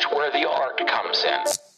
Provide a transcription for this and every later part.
watch where the arc comes in.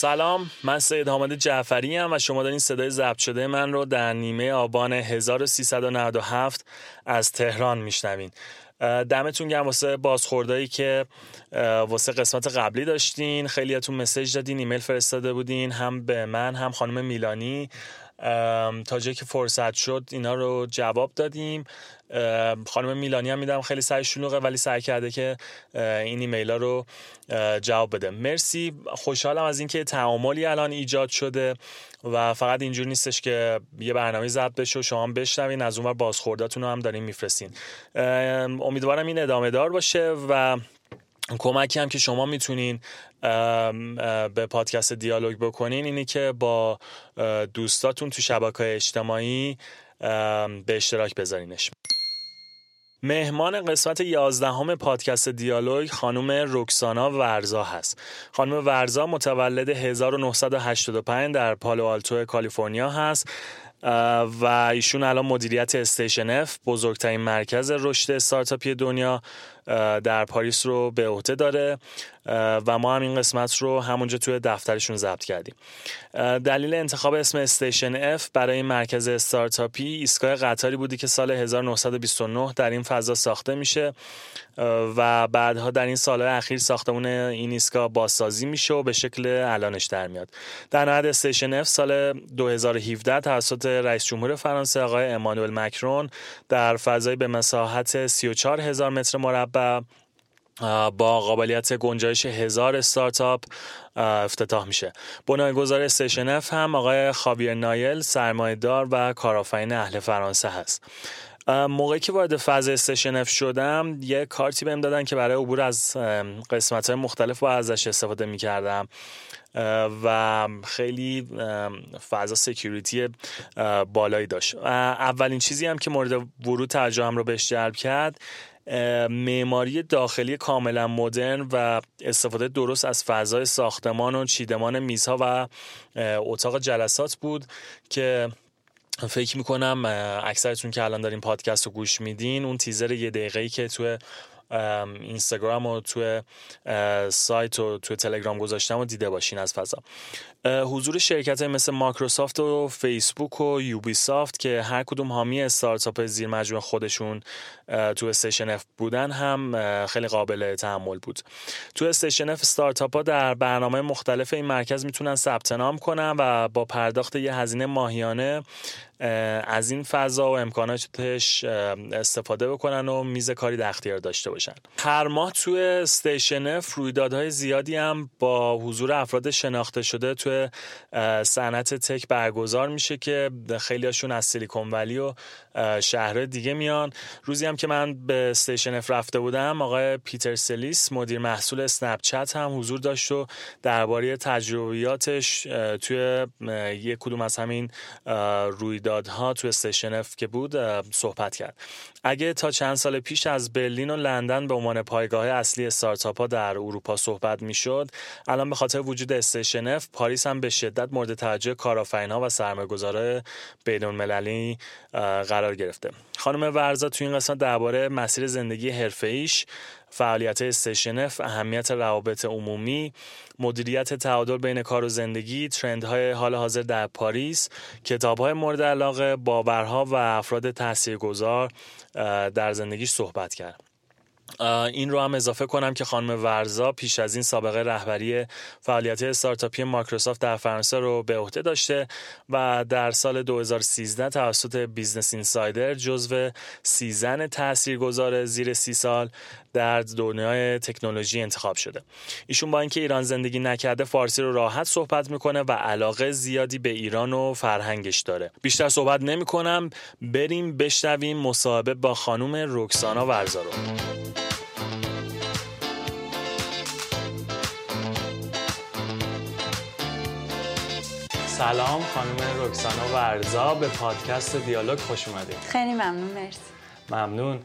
سلام من سید حامد جعفری هم و شما دارین صدای ضبط شده من رو در نیمه آبان 1397 از تهران میشنوین. دمتون گرم واسه بازخوردایی که واسه قسمت قبلی داشتین. خیلیاتون مسیج دادین ایمیل فرستاده بودین هم به من هم خانم میلانی. تا جایی که فرصت شد اینا رو جواب دادیم. خانم میلانی هم میدم خیلی سعی شلوغه ولی سعی کرده که این ایمیل رو جواب بده. مرسی. خوشحالم از اینکه تعاملی الان ایجاد شده و فقط اینجور نیستش که یه برنامه ضبط بشه و شما بشنوین. از اونور بازخورداتون رو هم دارین میفرستین. امیدوارم این ادامه دار باشه و کمکی هم که شما می‌تونین به پادکست دیالوگ بکنین اینی که با دوستاتون تو شبکه اجتماعی به اشتراک بذارینش مهمان قسمت یازدهم پادکست دیالوگ خانم رکسانا ورزا هست. خانم ورزا متولد 1985 در پالو آلتو کالیفرنیا هست و ایشون الان مدیریت Station F بزرگترین مرکز رشد استارتاپی دنیا در پاریس رو به عهده داره و ما هم این قسمت رو همونجا توی دفترشون ضبط کردیم. دلیل انتخاب اسم Station F برای مرکز استارتاپی ایستگاه قطاری بوده که سال 1929 در این فضا ساخته میشه و بعدها در این سالهای اخیر ساختمون این ایستگاه بازسازی میشه و به شکل الانش در میاد. در نهایت Station F سال 2017 توسط رئیس جمهور فرانسه آقای امانوئل مکرون در فضای به مساحت 34 هزار متر مربع با قابلیت گنجایش هزار استارتاپ افتتاح میشه. بنیانگذار Station F هم آقای خاویر نایل سرمایهدار و کارآفرین اهل فرانسه هست. موقعی که وارد فاز Station F شدم یه کارتی بهم دادن که برای عبور از قسمت های مختلف با ازش استفاده می‌کردم. و خیلی فضای security بالایی داشت. اولین چیزی هم که مورد ورود توجهم رو بهش جلب کرد معماری داخلی کاملا مدرن و استفاده درست از فضای ساختمان و چیدمان میزها و اتاق جلسات بود که فکر می‌کنم اکثرتون که الان دارین پادکست رو گوش میدین اون تیزر یه دقیقه ای که توی اینستاگرام و توی سایت و توی تلگرام گذاشتم و دیده باشین از فضا. حضور شرکت مثل مایکروسافت و فیسبوک و Ubisoft که هر کدوم حامی استارتاپ زیر مجموعه خودشون تو Station F بودن هم خیلی قابل تامل بود. تو Station F استارتاپ ها در برنامه مختلف این مرکز می‌تونن ثبت نام کنن و با پرداخت یه هزینه ماهیانه از این فضا و امکاناتش استفاده بکنن و میز کاری در اختیار داشته باشن. هر ماه تو Station F رویدادهای زیادی هم با حضور افراد شناخته شده تو صنعت tech برگزار میشه که خیلیاشون از Silicon Valley و شهر دیگه میان. روزی هم که من به Station F رفته بودم آقای پیتر سلیس مدیر محصول Snapchat هم حضور داشت و درباره تجربیاتش توی یک کدوم از همین رویدادها توی Station F که بود صحبت کرد. اگه تا چند سال پیش از برلین و لندن به عنوان پایگاه اصلی استارتاپ ها در اروپا صحبت می‌شد الان به خاطر وجود Station F پاریس هم به شدت مورد توجه کارآفرین‌ها و سرمایه‌گذاران بین‌المللی قرار گرفته. خانم ورزا تو این قسمت درباره مسیر زندگی حرفه‌ایش فعالیت Station F اهمیت روابط عمومی مدیریت تعادل بین کار و زندگی trend های حال حاضر در پاریس کتابهای مورد علاقه باورها و افراد تاثیرگذار در زندگیش صحبت کرد. این رو هم اضافه کنم که خانم ورزا پیش از این سابقه رهبری فعالیت استارتاپی مایکروسافت در فرانسه رو به عهده داشته و در سال 2013 توسط Business Insider جزو سی زن تاثیرگذار زیر سی سال در دنیای تکنولوژی انتخاب شده. ایشون با اینکه ایران زندگی نکرده فارسی رو راحت صحبت می‌کنه و علاقه زیادی به ایران و فرهنگش داره. بیشتر صحبت نمی‌کنم. بریم بشنویم مصاحبه با خانم رکسانا ورزارو سلام خانم رکسانا ورزا به پادکست دیالوگ خوش اومدید. خیلی ممنون مرسی. ممنون.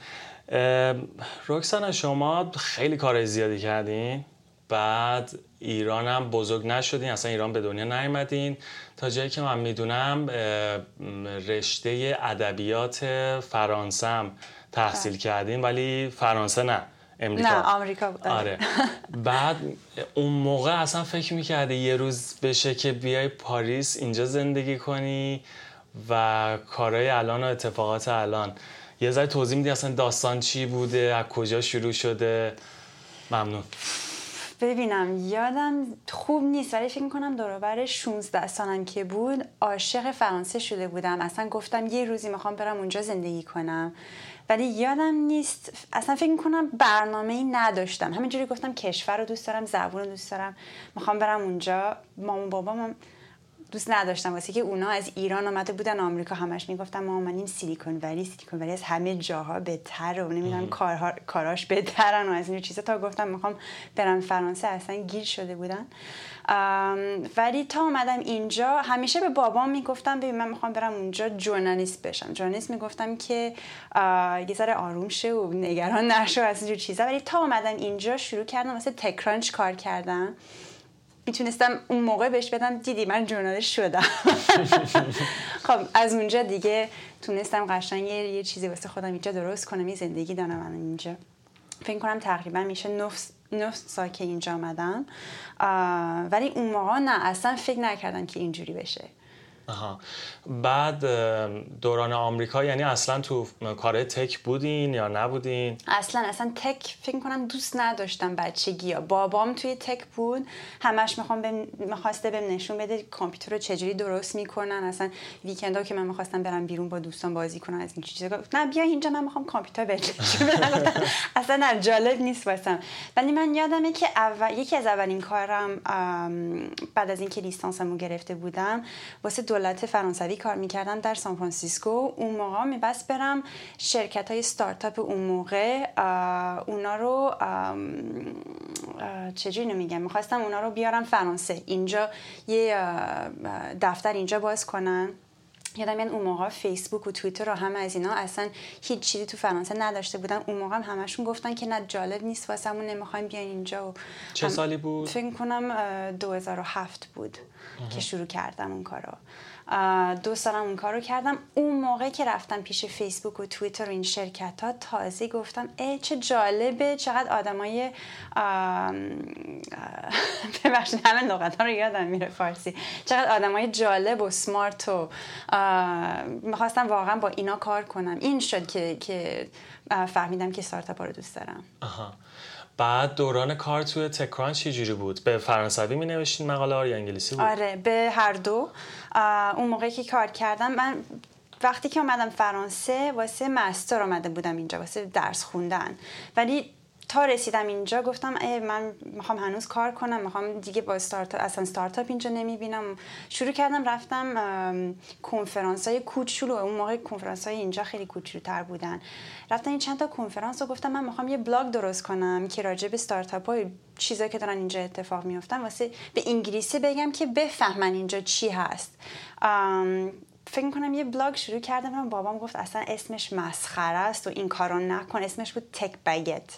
رکسانا شما خیلی کار زیادی کردین. بعد ایران هم بزرگ نشدین اصلا ایران به دنیا نیومدین. تا جایی که من می‌دونم رشته ادبیات فرانسه تحصیل بله. کردین ولی فرانسه نه امریکا. نه آمریکا بود. آره. بعد اون موقع اصلا فکر می‌کردی یه روز بشه که بیای پاریس اینجا زندگی کنی و کارهای الان و اتفاقات الان. یه ذره توضیح میدی اصلا داستان چی بوده؟ از کجا شروع شده؟ ممنون. ببینم یادم خوب نیست ولی فکر کنم دوربر 16 سالم که بود عاشق فرانسه شده بودم. اصلا گفتم یه روزی می‌خوام برم اونجا زندگی کنم. ولی یادم نیست اصلا فکر کنم برنامه ای نداشتم. همینجوری گفتم کشور رو دوست دارم زبون رو دوست دارم. می‌خوام برم اونجا. مامان بابام دوست نداشتم واسه که اونا از ایران آمده بودن آمریکا همش می‌گفتم ما اومدیم سیلیکون ولی سیلیکون ولی از همه جاها بهتر و نمی‌دونم کارها کاراش بهترن و از این چیزا. تا گفتم می‌خوام برم فرانسه اصلا گیر شده بودن. ولی تا اومدم اینجا همیشه به بابام می‌گفتم ببین من می‌خوام برم اونجا جورنالیست بشم. جورنالیست می‌گفتم که یه ذره آروم شه و نگران نشو از اینجور چیزا. ولی تا اومدم اینجا شروع کردم واسه تکرانچ کار کردم می‌تونستم اون موقع بهش بدم دیدی من جورنالش شدم خب از اونجا دیگه تونستم قشنگ یه چیزی واسه خودم اینجا درست کنم یه زندگی دارم من اینجا. فکر کنم تقریبا میشه نه سال که اینجا آمدم ولی اون موقع نه اصلا فکر نکردم که اینجوری بشه. آها. بعد دوران آمریکا یعنی اصلا تو کار تک بودین یا نبودین؟ اصلا اصلا تک فکر کنم دوست نداشتم بچگی ها بابام توی تک بود. همش می‌خوام بهم می‌خواسته بهم نشون بده کامپیوتر رو چجوری درست می‌کنن. اصلا ویکندا که من می‌خواستم برم بیرون با دوستان بازی کنم از این چیزا. نه بیا اینجا من می‌خوام کامپیوتر بهت اصلا نه جالب نیست واسم. ولی من یادمه که اول یکی از اولین کارم بعد از اینکه لیسانسمو گرفته بودم واسه دولت فرانسوی کار می‌کردم در سان فرانسیسکو. اون موقع میبست برم شرکت های ستارتاپ اون موقع اونا رو چجوری نمیگم می‌خواستم اونا رو بیارم فرانسه. اینجا یه دفتر اینجا باز کنن. یادم میاد اون موقع فیسبوک و توییتر و همه از اینا اصلا هیچ چیزی تو فرانسه نداشته بودن. اون موقع هم همشون گفتن که نه جالب نیست واسمون نمی‌خوایم بیاین اینجا و چه سالی بود؟ فکر کنم 2007 بود. که شروع کردم اون کارو. دو سالم اون کار رو کردم. اون موقع که رفتم پیش فیسبوک و توییتر و این شرکت ها تازه گفتم ای چه جالبه چقدر آدمای ببخشید همه لغت ها رو یادم میره فارسی. چقدر آدمای جالب و سمارت و می‌خواستم واقعا با اینا کار کنم. این شد که, که فهمیدم که ستارتاپ رو دوست دارم. آها. بعد دوران کار توی تکران چی جوری بود؟ به فرانسوی می نوشتین مقاله یا انگلیسی بود؟ آره به هر دو اون موقعی که کار کردم من وقتی که آمدم فرانسه واسه مستر آمده بودم اینجا واسه درس خوندن ولی تا رسیدم اینجا گفتم ای من می‌خوام هنوز کار کنم می‌خوام دیگه با استارت اصلا استارتاپ اینجا نمی‌بینم. شروع کردم رفتم کنفرانس های کوچولو. اون موقع کنفرانس های اینجا خیلی کوچولوتر بودن. رفتم این چند تا کنفرانس رو گفتم من می‌خوام یه بلاگ درست کنم که راجع به استارتاپ های چیزایی که دارن اینجا اتفاق میفتن واسه به انگلیسی بگم که بفهمن اینجا چی هست. فکر کنم یه بلاگ شروع کردم و بابام گفت اصلا اسمش مسخره است و این کارو نکن. اسمش بود Tech Baguette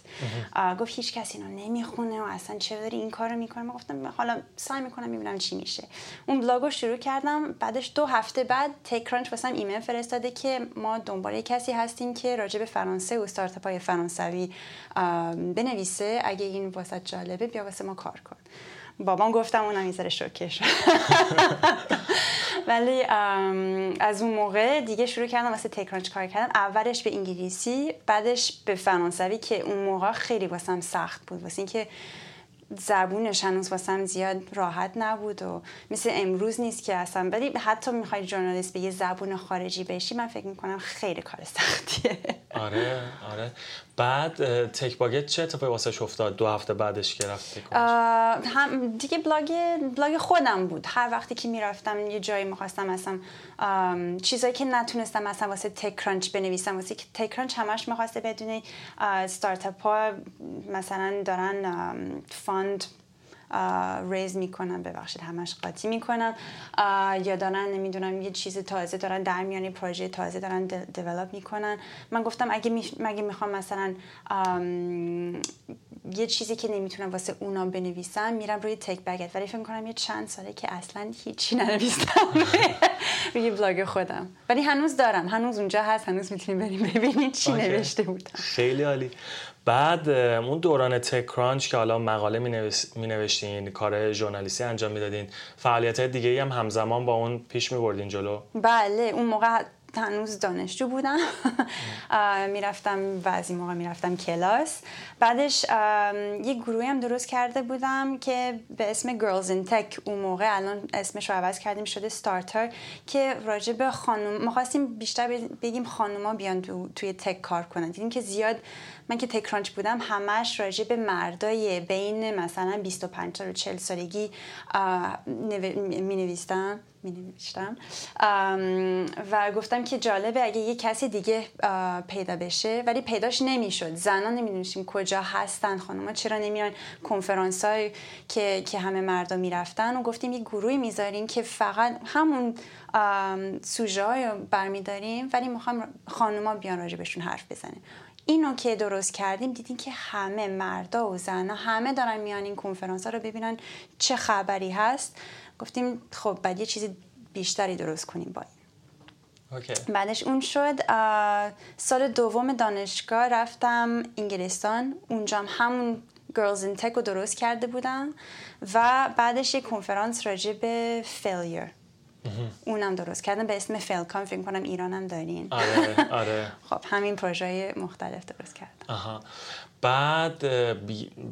گفت هیچ کسی اینو نمی‌خونه و اصلا چه داری این کارو می‌کنه من گفتم حالا سعی می‌کنم می‌بینم چی میشه. اون بلاگ رو شروع کردم. بعدش دو هفته بعد TechCrunch واسم ایمیل فرستاده که ما دنبال کسی هستیم که راجع به فرانسه و استارتاپ های فرانسوی بنویسه. اگه این واسه جالبه بیا واسه ما کار کن. بابام گفتم اونم یه ذره شوکه شد ولی از اون موقع دیگه شروع کردم واسه TechCrunch کار کردم اولش به انگلیسی بعدش به فرانسوی که اون موقع خیلی واسم سخت بود. واسه اینکه زبونش هنوز واسم زیاد راحت نبود و مثل امروز نیست که اصلا. ولی حتی می‌خوای journalist به یه زبون خارجی بشی من فکر می‌کنم خیلی کار سختیه. آره آره. بعد Tech Baguette چه اتفاقی واسه افتاد؟ دو هفته بعدش که رفتی هم دیگه بلاگ بلاگ خودم بود. هر وقتی که می‌رفتم یه جایی می‌خواستم اصلا چیزایی که نتونستم مثلا واسه TechCrunch بنویسم. واسه که TechCrunch همش می‌خواسته بدونه استارتاپ ها مثلا دارن fundraise می‌کنن ببخشید همش قاطی می‌کنم یا دارن نمی‌دونم یه چیز تازه دارن در میان پروژه تازه دارن develop می‌کنن. من گفتم اگه مگه می‌خوام مثلا یه چیزی که نمی‌تونم واسه اونا بنویسم میرم روی Tech Baguette. ولی فکر کنم یه چند ساله که اصلا هیچی ننویسم. روی بلاگ خودم. ولی هنوز دارم. هنوز اونجا هست. هنوز می‌تونیم بریم ببینید چی نوشته بودم خیلی عالی. بعد اون دوران تک کرانچ که حالا مقاله می نوشتین کار ژورنالیستی انجام می‌دادین فعالیت دیگه هم همزمان با اون پیش می بردین جلو؟ بله. اون موقع هنوز دانشجو بودم. می‌رفتم بعضی موقع می‌رفتم کلاس. بعدش یه گروهی هم درست کرده بودم که به اسم Girls in Tech اون موقع الان اسمش رو عوض کردیم شده ستارتر که راجع به خانم ما خواستیم بیشتر بگیم خانوما بیان توی تک کار کنن. دیدیم که زیاد من که تکرانچ بودم همش راجع به مردای بین مثلا 25 تا 40 سالگی می نویستم و گفتم که جالبه اگه یه کسی دیگه پیدا بشه ولی پیداش نمی‌شد. زنان نمی‌دونستیم کجا هستن خانوما چرا نمیان. کنفرانس های که, که همه مردا می‌رفتن و گفتیم یه گروهی می‌ذاریم که فقط همون سوژه های برمیداریم ولی می‌خوام خانوما بیان راجع بهشون حرف بزنیم. اینو که درست کردیم دیدیم که همه مردا و زنها همه دارن میان این کنفرانس ها رو ببینن چه خبری هست. گفتیم خب بعد یه چیز بیشتری درست کنیم با این. بعدش اون شد سال دوم دانشگاه رفتم انگلستان. اونجا همون Girls in Tech رو درست کرده بودم و بعدش یه کنفرانس راجع به failure. اونم درست کردم به اسم فلکام فکر کنم ایرانم دارین. آره آره. خب همین پروژه مختلف درست کردم آها. بعد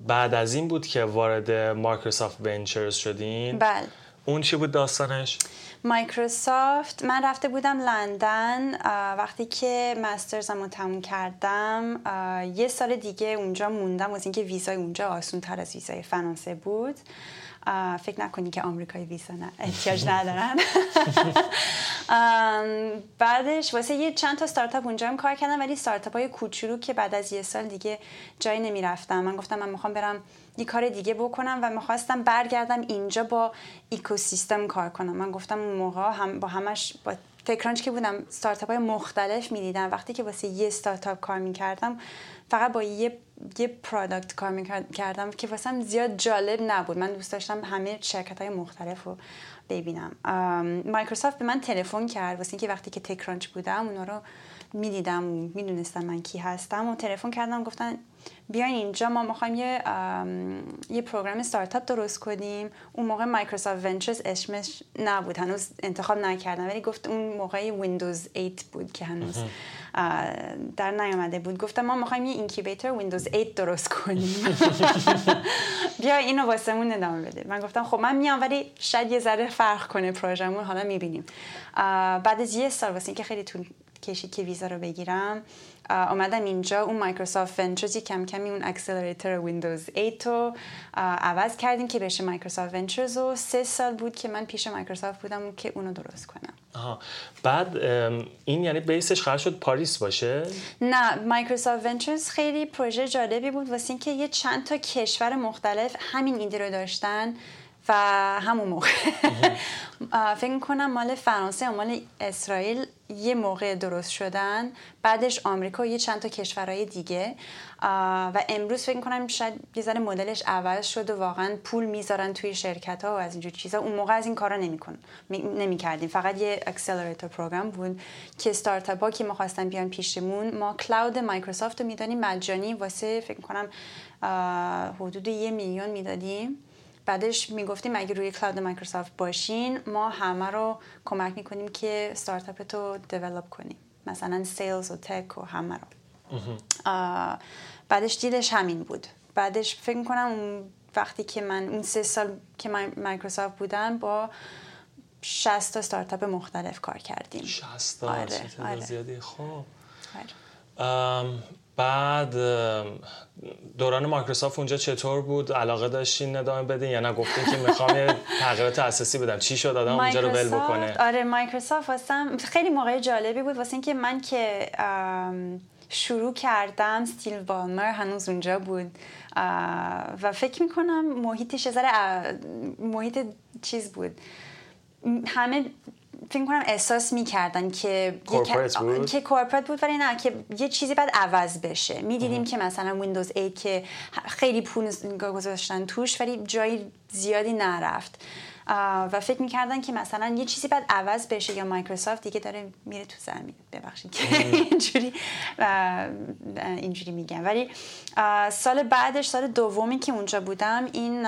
بعد از این بود که وارد مایکروسافت ونچرز شدین. بله. اون چی بود داستانش؟ مایکروسافت من رفته بودم لندن وقتی که مسترزم رو تموم کردم یه سال دیگه اونجا موندم. واسه اینکه ویزای اونجا آسون تر از ویزای فرانسه بود. فکر نکنی که آمریکایی ویزا نه احتیاج ندارن. بعدش واسه یه چند تا ستارتاپ اونجا هم کار کردم ولی ستارتاپ های کوچولو که بعد از یه سال دیگه جایی نمی‌رفتم. من گفتم من می‌خوام برم یه کار دیگه بکنم و می‌خواستم برگردم اینجا با اکوسیستم کار کنم. من گفتم اون موقع هم با همش با TechCrunch که بودم ستارتاپ های مختلف می‌دیدم. وقتی که واسه یه ستارتاپ کار می‌کردم فقط با یه یه product کار می‌کردم که واسم زیاد جالب نبود. من دوست داشتم همه شرکت های مختلف رو ببینم. مایکروسافت به من تلفن کرد. واسه اینکه وقتی که TechCrunch بودم اونا رو می‌دیدم می‌دونستم من کی هستم. و تلفن کردم گفتن بیاین اینجا ما می‌خوایم یه یه program استارتاپ درست کنیم. اون موقع Microsoft Ventures اسمش نبود هنوز انتخاب نکردم ولی گفت اون موقع ویندوز 8 بود که هنوز در نیامده بود. گفتم ما می‌خوایم یه incubator ویندوز 8 درست کنیم. بیا اینو واسمون ادامه بده. من گفتم خب من میام ولی شاید یه ذره فرق کنه پروژمون حالا می‌بینیم. بعد از یه سال واسه اینکه خیلی طول کشید که ویزا رو بگیرم. اومدم اینجا. اون Microsoft Ventures کم کمی اون accelerator ویندوز 8 رو عوض کردیم که بشه Microsoft Ventures و سه سال بود که من پیش مایکروسافت بودم که اونو درست کنم. آها. بعد این یعنی base ش قرار شد پاریس باشه؟ نه Microsoft Ventures خیلی پروژه جالبی بود. واسه اینکه یه چند تا کشور مختلف همین ایده رو داشتن. و همون موقع. فکر کنم مال فرانسه و مال اسرائیل یه موقع درست شدن. بعدش آمریکا و یه چند تا کشورهای دیگه. و امروز فکر کنم شاید یه ذره مدلش عوض شد و واقعا پول می‌ذارن توی شرکت ها و از اینجور چیزا. اون موقع از این کارا نمیکن نمی کردیم فقط یه accelerator program بود که استارتاپ ها که ما خواستن بیان پیشمون. ما cloud مایکروسافت رو می‌دادیم. مجانی واسه فکر کنم حدود یه میلیون می‌دادیم. بعدش می‌گفتیم اگه روی cloud مایکروسافت باشین ما همه رو کمک می‌کنیم که ستارتاپ تو develop کنیم. مثلا sales و tech و همه رو. بعدش ایدش همین بود. بعدش فکر کنم اون وقتی که من اون سه سال که مایکروسافت بودم با 60 تا ستارتاپ مختلف کار کردیم. 60 تا آره، آره. زیادی. خب. بعد دوران مایکروسافت اونجا چطور بود؟ علاقه داشتین ادامه بدین یا نه؟ گفتین که می‌خوام یه تغییرات اساسی بدم. چی شد آدم اونجا رو ول بکنه؟ آره مایکروسافت واسم خیلی موقع جالبی بود. واسه اینکه من که شروع کردم استیو بالمر هنوز اونجا بود. و فکر می‌کنم محیطش محیط چیز بود. همه فکر کنم احساس می‌کردن که بود. که کورپرات بود ولی نه که یه چیزی بعد عوض بشه. می‌دیدیم که مثلا ویندوز 8 که خیلی پول گذاشتن توش ولی جایی زیادی نرفت. و فکر می‌کردن که مثلا یه چیزی بعد عوض بشه یا مایکروسافت دیگه داره میره تو زمین. ببخشید که اینجوری اینجوری میگم. ولی سال بعدش سال دومی که اونجا بودم این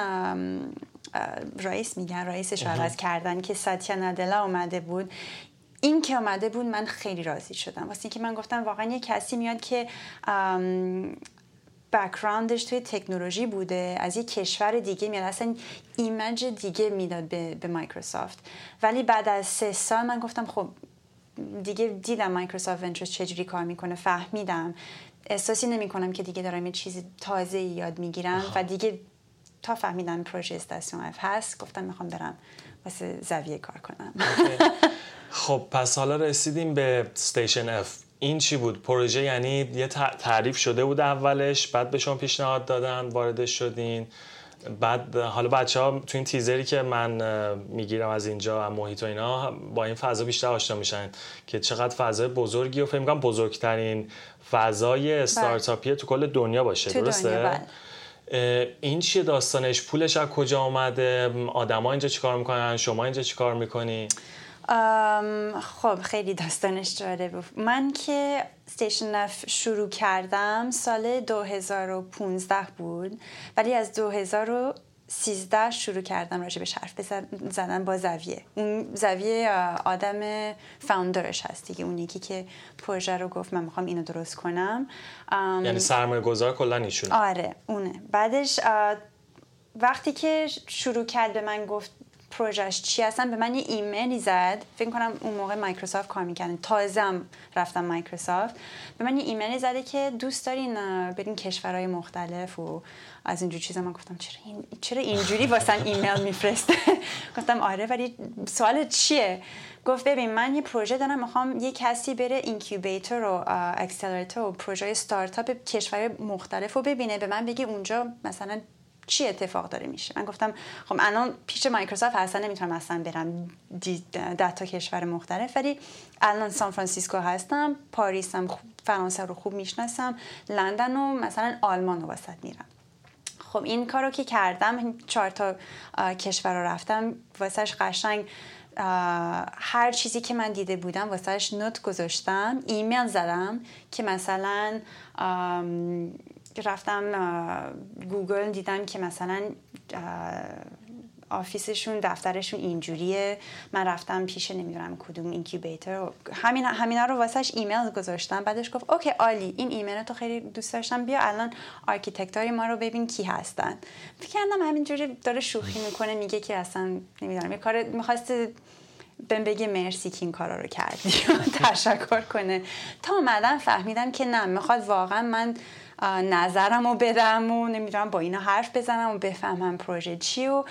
رئیس میگن رئیسش رو عوض کردن که ساتیا نادلا اومده بود. این که آمده بود من خیلی راضی شدم. واسه اینکه من گفتم واقعا یه کسی میاد که background ش توی تکنولوژی بوده از یه کشور دیگه میاد. اصلا image دیگه می‌داد به, به مایکروسافت. ولی بعد از سه سال من گفتم خب دیگه دیدم Microsoft Ventures چجوری کار می‌کنه فهمیدم. احساسی نمی کنم که دیگه دارم یه چیز تازه یاد می‌گیرم و دیگه تا فهمیدم پروژه Station F هست گفتم می‌خوام برم واسه زویه کار کنم خب پس حالا رسیدیم به Station F این چی بود پروژه یعنی یه تعریف شده بود اولش بعد به شما پیشنهاد دادن وارد شدین بعد حالا بچه ها تو این تیزری که من می‌گیرم از اینجا و محیط و اینا با این فضا بیشتر آشنا میشن که چقدر فضای بزرگی و فکر می‌کنم بزرگترین فضای بله. استارتاپیه تو کل دنیا باشه تو درسته؟ دنیا بله. این چیه داستانش؟ پولش از کجا آمده آدما اینجا چیکار می‌کنن؟ شما اینجا چیکار می‌کنی؟ خب خیلی داستانش جالب من که ستیشن نف شروع کردم سال 2015 بود ولی از 2013 شروع کردم راجع به حرف زدن با گزویه اون گزویه آدم founder ش هست دیگه. اون یکی که پروژه رو گفت من می‌خوام اینو درست کنم. یعنی سرمایه گذار کلا ایشون آره اونه. بعدش وقتی که شروع کرد به من گفت پروژهش چی هستن؟ به من یه ایمیلی زد. فکر کنم اون موقع مایکروسافت کار می‌کنه تازم رفتم مایکروسافت. به من یه ایمیلی زده که دوست دارین برین کشورهای مختلف و از اینجور چیزا. من گفتم چرا این چرا اینجوری واسم ایمیل میفرسته؟ گفتم آره ولی سوال چیه؟ گفت ببین من یه پروژه دارم می‌خوام یه کسی بره incubator و accelerator و پروژه استارتاپ کشور مختلف رو ببینه به من بگی اونجا مثلا چی اتفاق داره میشه؟ من گفتم خب الان پیش مایکروسافت اصلا نمی‌تونم اصلا برم ده تا کشور مختلف ولی الان سان فرانسیسکو هستم پاریس هم فرانسه رو خوب می‌شناسم لندن و مثلا آلمان رو واست میرم. خب این کار رو که کردم چهار تا کشور رو رفتم واسهش قشنگ هر چیزی که من دیده بودم واسهش note گذاشتم ایمیل زدم که مثلا رفتم گوگل دیدم که مثلا office شون دفترشون اینجوریه. من رفتم پیش نمی‌دونم کدوم incubator همین همینا رو واسهش ایمیل گذاشتم. بعدش گفت OK عالی این ایمیل تو خیلی دوست داشتم بیا الان architect ای ما رو ببین کی هستن. فکر کردم همینجوری داره شوخی می‌کنه میگه که اصلا نمی‌دونم یه کار می‌خواست بهم بگه مرسی که این کارا رو کردی تشکر کنه. تا اومدم فهمیدم که نه می‌خواد واقعا من نظرم رو بدم و نمی‌دونم با اینا حرف بزنم و بفهمم پروژه چی و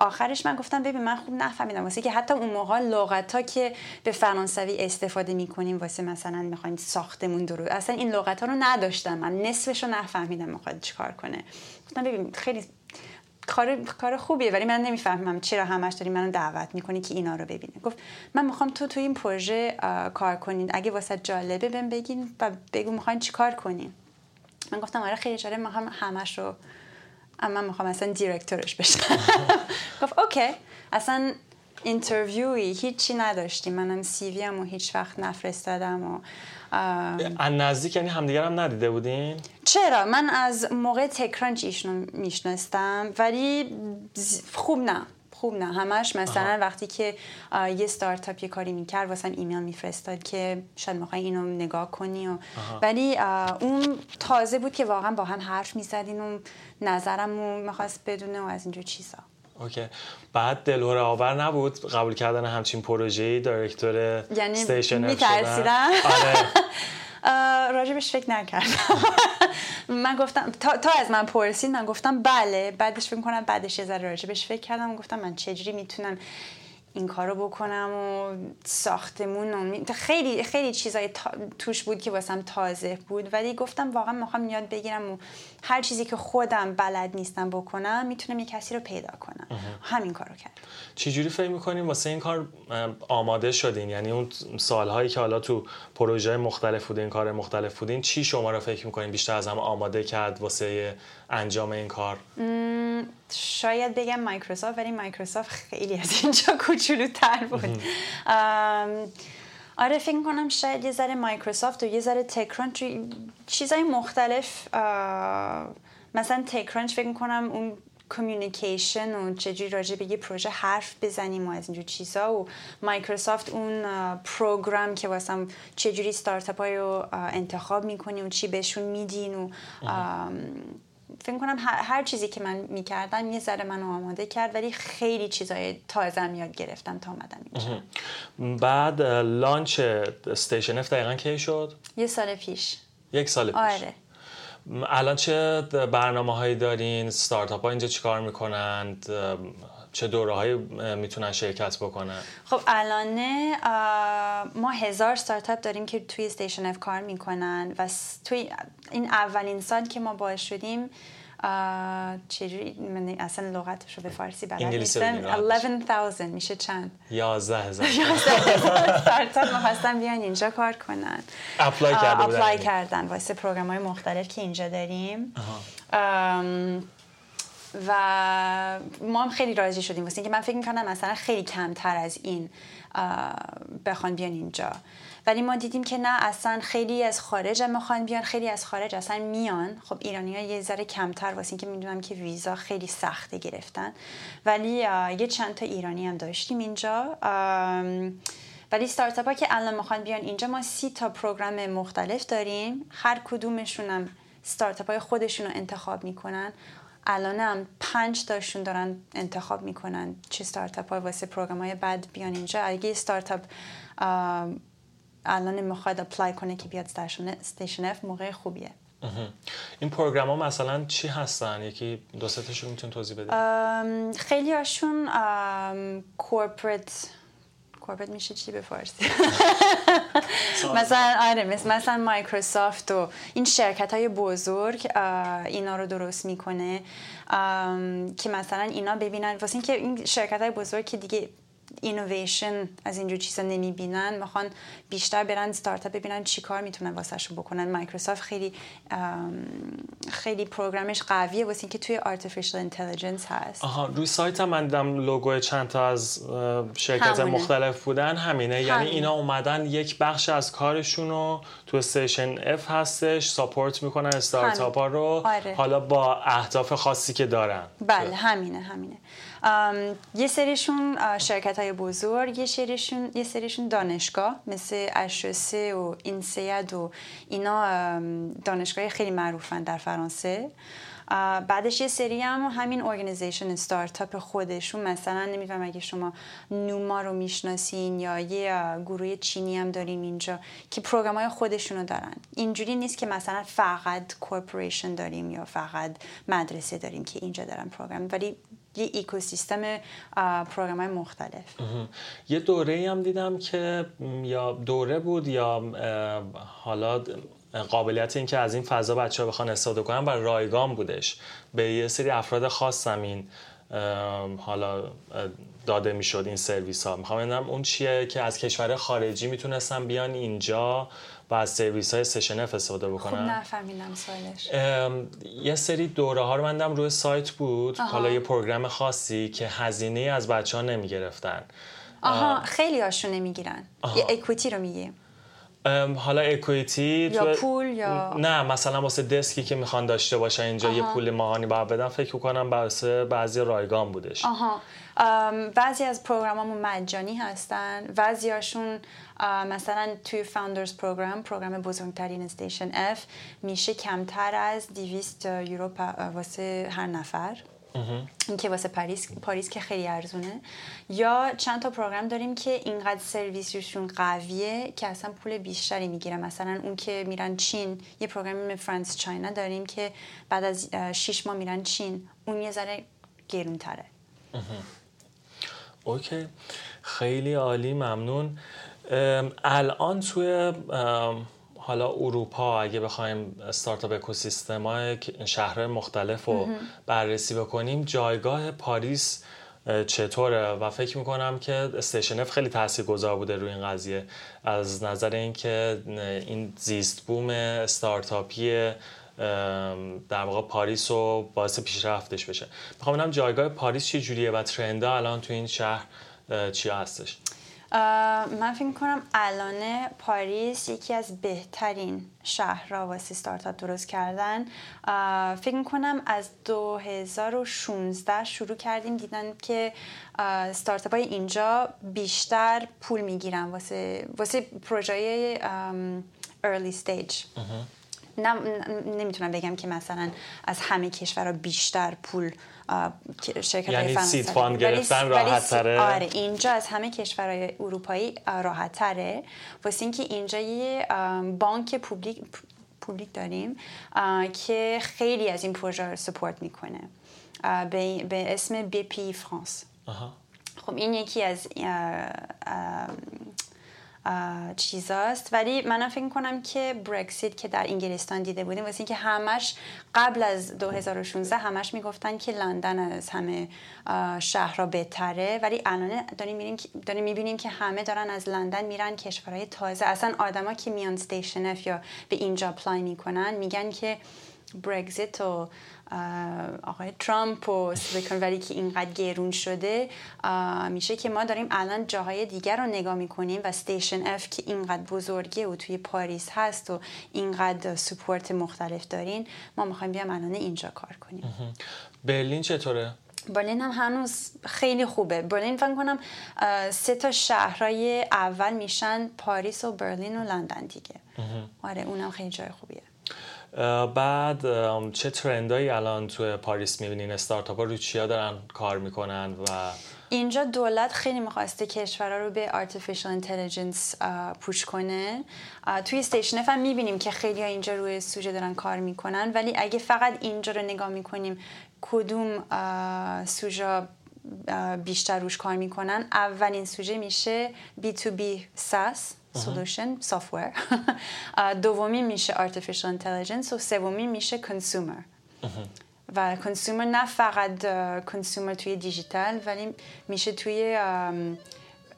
آخرش من گفتم ببین من خوب نفهمیدم. واسه که حتی اون موقع لغت ها که به فرانسوی استفاده می‌کنیم واسه مثلا می‌خواین ساختمون درو اصلا این لغت ها رو نداشتم. من نصفش رو نفهمیدم می‌خواد چیکار کنه. گفتم ببین خیلی کار کار خوبیه ولی من نمی‌فهمم چرا همش داری منو دعوت می‌کنی که اینا رو ببینه گفت من می‌خوام تو تو این پروژه کار کنین اگه واسه جالبه بهم بگین و بگو می‌خواین چیکار کنین. من گفتم آره خیلی جالب می‌خوام همش رو اما می‌خوام اصلا director ش بشم. گفت OK. اصلا interview ی هیچی نداشتیم. منم CV م و هیچ وقت نفرستادم و از نزدیک یعنی همدیگر هم ندیده بودین؟ چرا؟ من از موقع TechCrunch ایشونو میشناختم ولی خوب نه. خوب نه. همش مثلا وقتی که یه استارتاپ یه کاری می‌کرد واسم ایمیل میفرستاد که شاید می‌خوای اینو نگاه کنی و ولی اون تازه بود که واقعا با هم حرف می‌زدین و نظرم رو می‌خواست بدونه و از اینجور چیزا. OK. بعد دلهره آور نبود قبول کردن همچین پروژه‌ای؟ director یعنی ستیشن میترسیدم؟ آره. راجبش فکر نکردم. من گفتم تا, از من پرسید من گفتم بله. بعدش فکر کنم بعدش یه ذره راجبش فکر کردم. گفتم من چجوری می‌تونم این کارو بکنم و ساختمون و خیلی خیلی چیزای توش بود که واسم تازه بود. ولی گفتم واقعا می‌خوام یاد بگیرم و هر چیزی که خودم بلد نیستم بکنم می‌تونم یه کسی رو پیدا کنم. همین کارو کرد چجوری فکر می‌کنیم واسه این کار آماده شدین؟ یعنی اون سالهایی که حالا تو پروژه مختلف بودین کار مختلف بودین چی شما رو فکر می‌کنین بیشتر از همه آماده کرد واسه انجام این کار؟ شاید بگم مایکروسافت ولی مایکروسافت خیلی از اینجا کوچولوتر بود. آره فکر کنم شاید یه ذره مایکروسافت و یه ذره TechCrunch چیزای مختلف مثلا TechCrunch فکر کنم اون communication و چجوری راجع به یه پروژه حرف بزنیم و از اینجور چیزا و مایکروسافت اون program که واسم چجوری ستارتاپ های رو انتخاب می‌کنیم و چی بهشون میدین و فکر کنم هر, چیزی که من می‌کردم یه ذره منو آماده کرد ولی خیلی چیزای تازه یاد گرفتم تا آمدم اینجا. بعد launch Station F دقیقا کی شد؟ یه سال پیش. یک سال پیش. آره. الان چه برنامه هایی دارین؟ ستارتاپ ها اینجا چیکار می‌کنند؟ چه دوره هایی می‌تونن شرکت بکنن؟ خب الانه ما هزار ستارتاپ داریم که توی Station F کار می‌کنن و توی این اولین سال که ما باز شدیم چجوری من اصلا لغتش رو به فارسی بلد نیستم. 11000 میشه چند؟ 11000 11000 ستارتاپ می‌خواستن بیان اینجا کار کنن. apply کردن apply کردن واسه program های مختلف که اینجا داریم. و ما هم خیلی راضی شدیم واسه اینکه من فکر می‌کنم مثلا خیلی کمتر از این بخوان بیان اینجا. ولی ما دیدیم که نه اصلا خیلی از خارج می‌خوان بیان خیلی از خارج اصلا میان. خب ایرانی ها یه ذره کمتر واسه اینکه می‌دونم که ویزا خیلی سخته گرفتن. ولی یه چند تا ایرانی هم داشتیم اینجا. ولی استارتاپ ها که الان می‌خوان بیان اینجا ما سی تا program مختلف داریم. هر کدومشون هم ستارتاپ های خودشون رو انتخاب می‌کنن. الان هم پنج تاشون دارن انتخاب می‌کنن چه ستارتاپ های واسه program های بعد بیان اینجا. اگه ستارتاپ الان می‌خواد apply کنه که بیاد Station F موقع خوبیه. این program ها مثلا چی هستن؟ یکی دو تاشون میتونین توضیح بده خیلی هاشون corporate corporate میشه چی به فارسی؟ مثلا آره مثلا مایکروسافت و این شرکت های بزرگ اینا رو درست می‌کنه. که مثلا اینا ببینن واسه اینکه این شرکت های بزرگ که دیگه اینویشن از اینجور چیزا نمی‌بینن می‌خوان بیشتر برن ستارتاپ ببینن چیکار می‌تونن واسهشون بکنن. مایکروسافت خیلی خیلی program ش قویه واسه اینکه توی artificial intelligence هست. آها روی سایت هم من دیدم لوگو چند تا از شرکت مختلف بودن. همینه. یعنی اینا اومدن یک بخش از کارشون رو تو Station F هستش support می‌کنن استارتاپ ها رو. آره. حالا با اهداف خاصی که دارن. بله همینه همینه. یه سریشون شرکت های بزرگ یه سریشون, یه سریشون دانشگاه مثل HEC و INSEAD و اینا دانشگاه خیلی معروفن در فرانسه. بعدش یه سری هم همین organization startup خودشون. مثلا نمی‌دونم اگه شما NUMA رو می‌شناسین یا یه گروه چینی هم داریم اینجا که program های خودشونو دارن. اینجوری نیست که مثلا فقط corporation داریم یا فقط مدرسه داریم که اینجا دارن program. ولی یه ecosystem program های مختلف. یه دوره هم دیدم که یا دوره بود یا حالا قابلیت این که از این فضا بچه ها بخوان استفاده کنن بر رایگان بودش. به یه سری افراد خاص زمین حالا داده می‌شد این سرویس ها می‌خوام اون چیه که از کشور خارجی می‌تونستن بیان اینجا و از سرویس های سشن اف استفاده بکنن خوب نفهمیدم سوالش. یه سری دوره ها رو مندم روی سایت بود. حالا یه پروگرام خاصی که هزینه از بچه ها نمی گرفتن آها خیلی هاشون نمی‌گیرن یه equity رو میگیم. حالا equity یا پول یا نه مثلا واسه desk ی که می‌خوان داشته باشن اینجا یه پول ماهانی باید بدن فکر کنم واسه بعضی رایگان بودش. آها. بعضی از program مون مجانی هستن بعضی هاشون مثلا توی Founders Program program بزرگترین Station F میشه کمتر از 200 یورو واسه هر نفر. این که واسه پاریس پاریس که خیلی ارزونه. یا چند تا program داریم که اینقدر سرویسشون قویه که اصلا پول بیشتری می‌گیره مثلا اون که میرن چین یه program ی France China داریم که بعد از 6 ماه میرن چین. اون یه ذره گرونتره. okay. خیلی عالی ممنون. الان توی حالا اروپا اگه بخوایم startup ecosystem های شهرهای مختلف رو بررسی بکنیم جایگاه پاریس چطوره؟ و فکر می‌کنم که Station F خیلی اثرگذار بوده روی این قضیه. از نظر اینکه این زیست بوم استارتاپی در واقع پاریس رو باعث پیشرفتش بشه. می‌خوام ببینم جایگاه پاریس چه جوریه و trend ا الان تو این شهر چی هستش؟ من فکر کنم الان پاریس یکی از بهترین شهرها واسه ستارتاپ درست کردن. فکر کنم از 2016 شروع کردیم دیدن که ستارتاپ های اینجا بیشتر پول می‌گیرن واسه واسه پروژه early stage. نمی‌تونم بگم که مثلا از همه کشورها بیشتر پول شرکت یعنی seed fund گرفتن راحت تره؟ آره اینجا از همه کشورهای اروپایی راحت تره. واسه اینکه اینجا یه بانک publique publique داریم که خیلی از این پروژه رو support می‌کنه. به اسم Bpifrance. خب این یکی از چیزاست. ولی من فکر کنم که Brexit که در انگلستان دیده بودیم واسه اینکه همش قبل از 2016 همش می‌گفتن که لندن از همه شهرها بهتره. ولی الان داریم می‌بینیم که همه دارن از لندن میرن کشورهای تازه. اصلا آدما که میان Station F یا به اینجا apply می‌کنن میگن که Brexit و آقای ترامپ و Silicon Valley که اینقدر گرون شده میشه که ما داریم الان جاهای دیگر رو نگاه می‌کنیم و Station F که اینقدر بزرگه و توی پاریس هست و اینقدر support مختلف دارین ما می‌خوایم بیام الان اینجا کار کنیم. برلین چطوره؟ برلین هم هنوز خیلی خوبه. برلین فکر کنم سه تا شهرهای اول میشن پاریس و برلین و لندن دیگه. آره اونم خیلی جای خوبیه. بعد چه ترندایی الان تو پاریس می‌بینین؟ استارتاپ ها رو چیا دارن کار می‌کنن و اینجا دولت خیلی می‌خواسته کشورها رو به artificial intelligence پوش کنه. توی استیشن هم می‌بینیم که خیلی ها اینجا روی سوژه دارن کار می‌کنن. ولی اگه فقط اینجا رو نگاه می‌کنیم کدوم سوژه بیشتر روش کار می‌کنن؟ اولین سوژه میشه B2B SaaS. Solution software. دومی میشه artificial intelligence و سومی میشه consumer. و consumer نه فقط consumer توی دیجیتال ولی میشه توی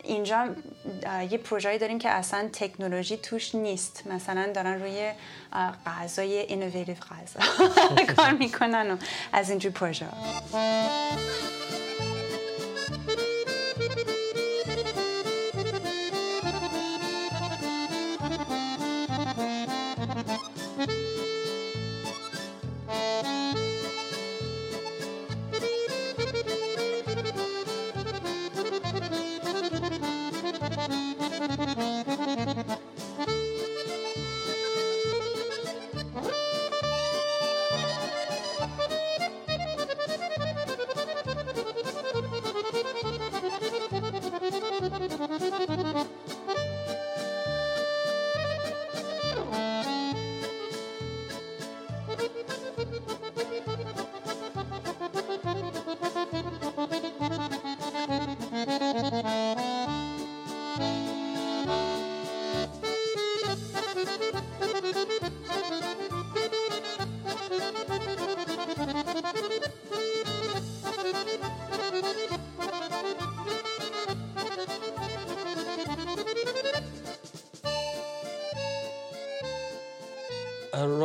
اینجا یه پروژه داریم که اصلا تکنولوژی توش نیست. مثلا دارن روی غذای اینوویتیو غذا کار می‌کنن و از اینجور پروژه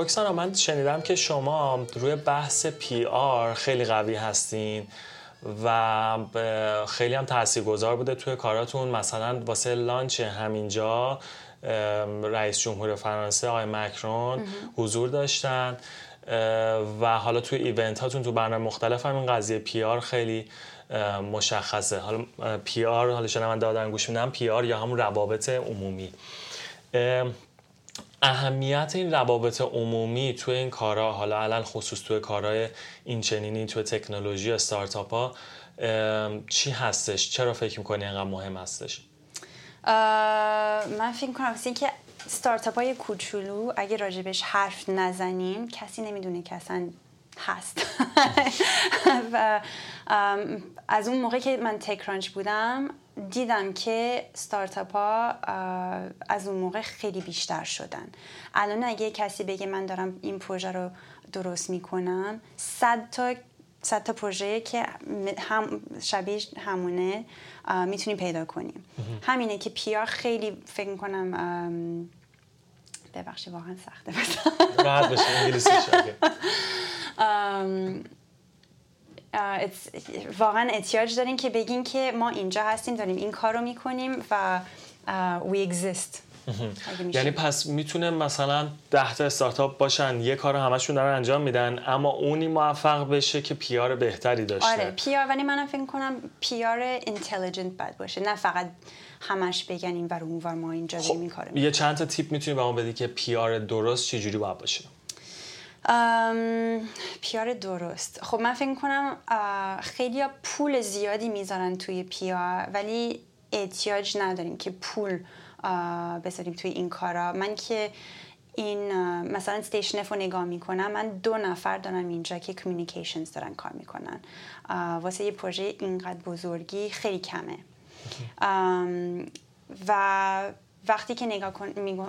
رکسانا من شنیدم که شما روی بحث پی آر خیلی قوی هستین و خیلی هم تاثیرگذار بوده توی کاراتون. مثلا واسه لانچ همینجا رئیس جمهور فرانسه آقای مکرون حضور داشتن و حالا توی ایونت هاتون تو برنامه مختلف هم این قضیه پی آر خیلی مشخصه. حالا پی آر حالا شما من دادن گوش میدم پی آر یا همون روابط عمومی. اهمیت این روابط عمومی توی این کارا حالا علل خصوص توی کارهای این چنینی توی تکنولوژی استارتاپ ها چی هستش؟ چرا فکر می‌کنی اینقدر مهم هستش؟ من فکر کنم که ستارتاپ های کوچولو اگه راجبش حرف نزنیم کسی نمی‌دونه که اصلا هست. و از اون موقع که من تکرانچ بودم دیدم که ستارتاپ ها از اون موقع خیلی بیشتر شدن. الان اگه کسی بگه من دارم این پروژه رو درست می‌کنم صد تا صد تا پروژه که هم شبیه همونه می‌تونیم پیدا کنیم. همینه که پیا خیلی فکر می‌کنم ببخشید واقعا سخته. راحت انگلیسی واقعا احتیاج داریم که بگین که ما اینجا هستیم داریم این کار رو می‌کنیم و we exist. یعنی پس می‌تونه مثلا ده تا استارتاپ باشن یه کار همشون دارن انجام میدن اما اونی موفق بشه که پیار بهتری داشته. آره پیار ولی منم فکر کنم پیار اینتلیجنت بد باشه. نه فقط همش بگن این ور اون ما اینجا خب، این کارو یه چند تا تیپ می‌تونی به ما بدی که پیار درست چجوری باید باشه؟ PR درست. خب من فکر کنم خیلی پول زیادی می‌ذارن توی PR ولی احتیاج نداریم که پول بذاریم توی این کارا. من که این مثلا Station رو نگاه می‌کنم من دو نفر دارم اینجا که communications دارن کار می‌کنن. واسه یه پروژه اینقدر بزرگی خیلی کمه. و وقتی که نگاه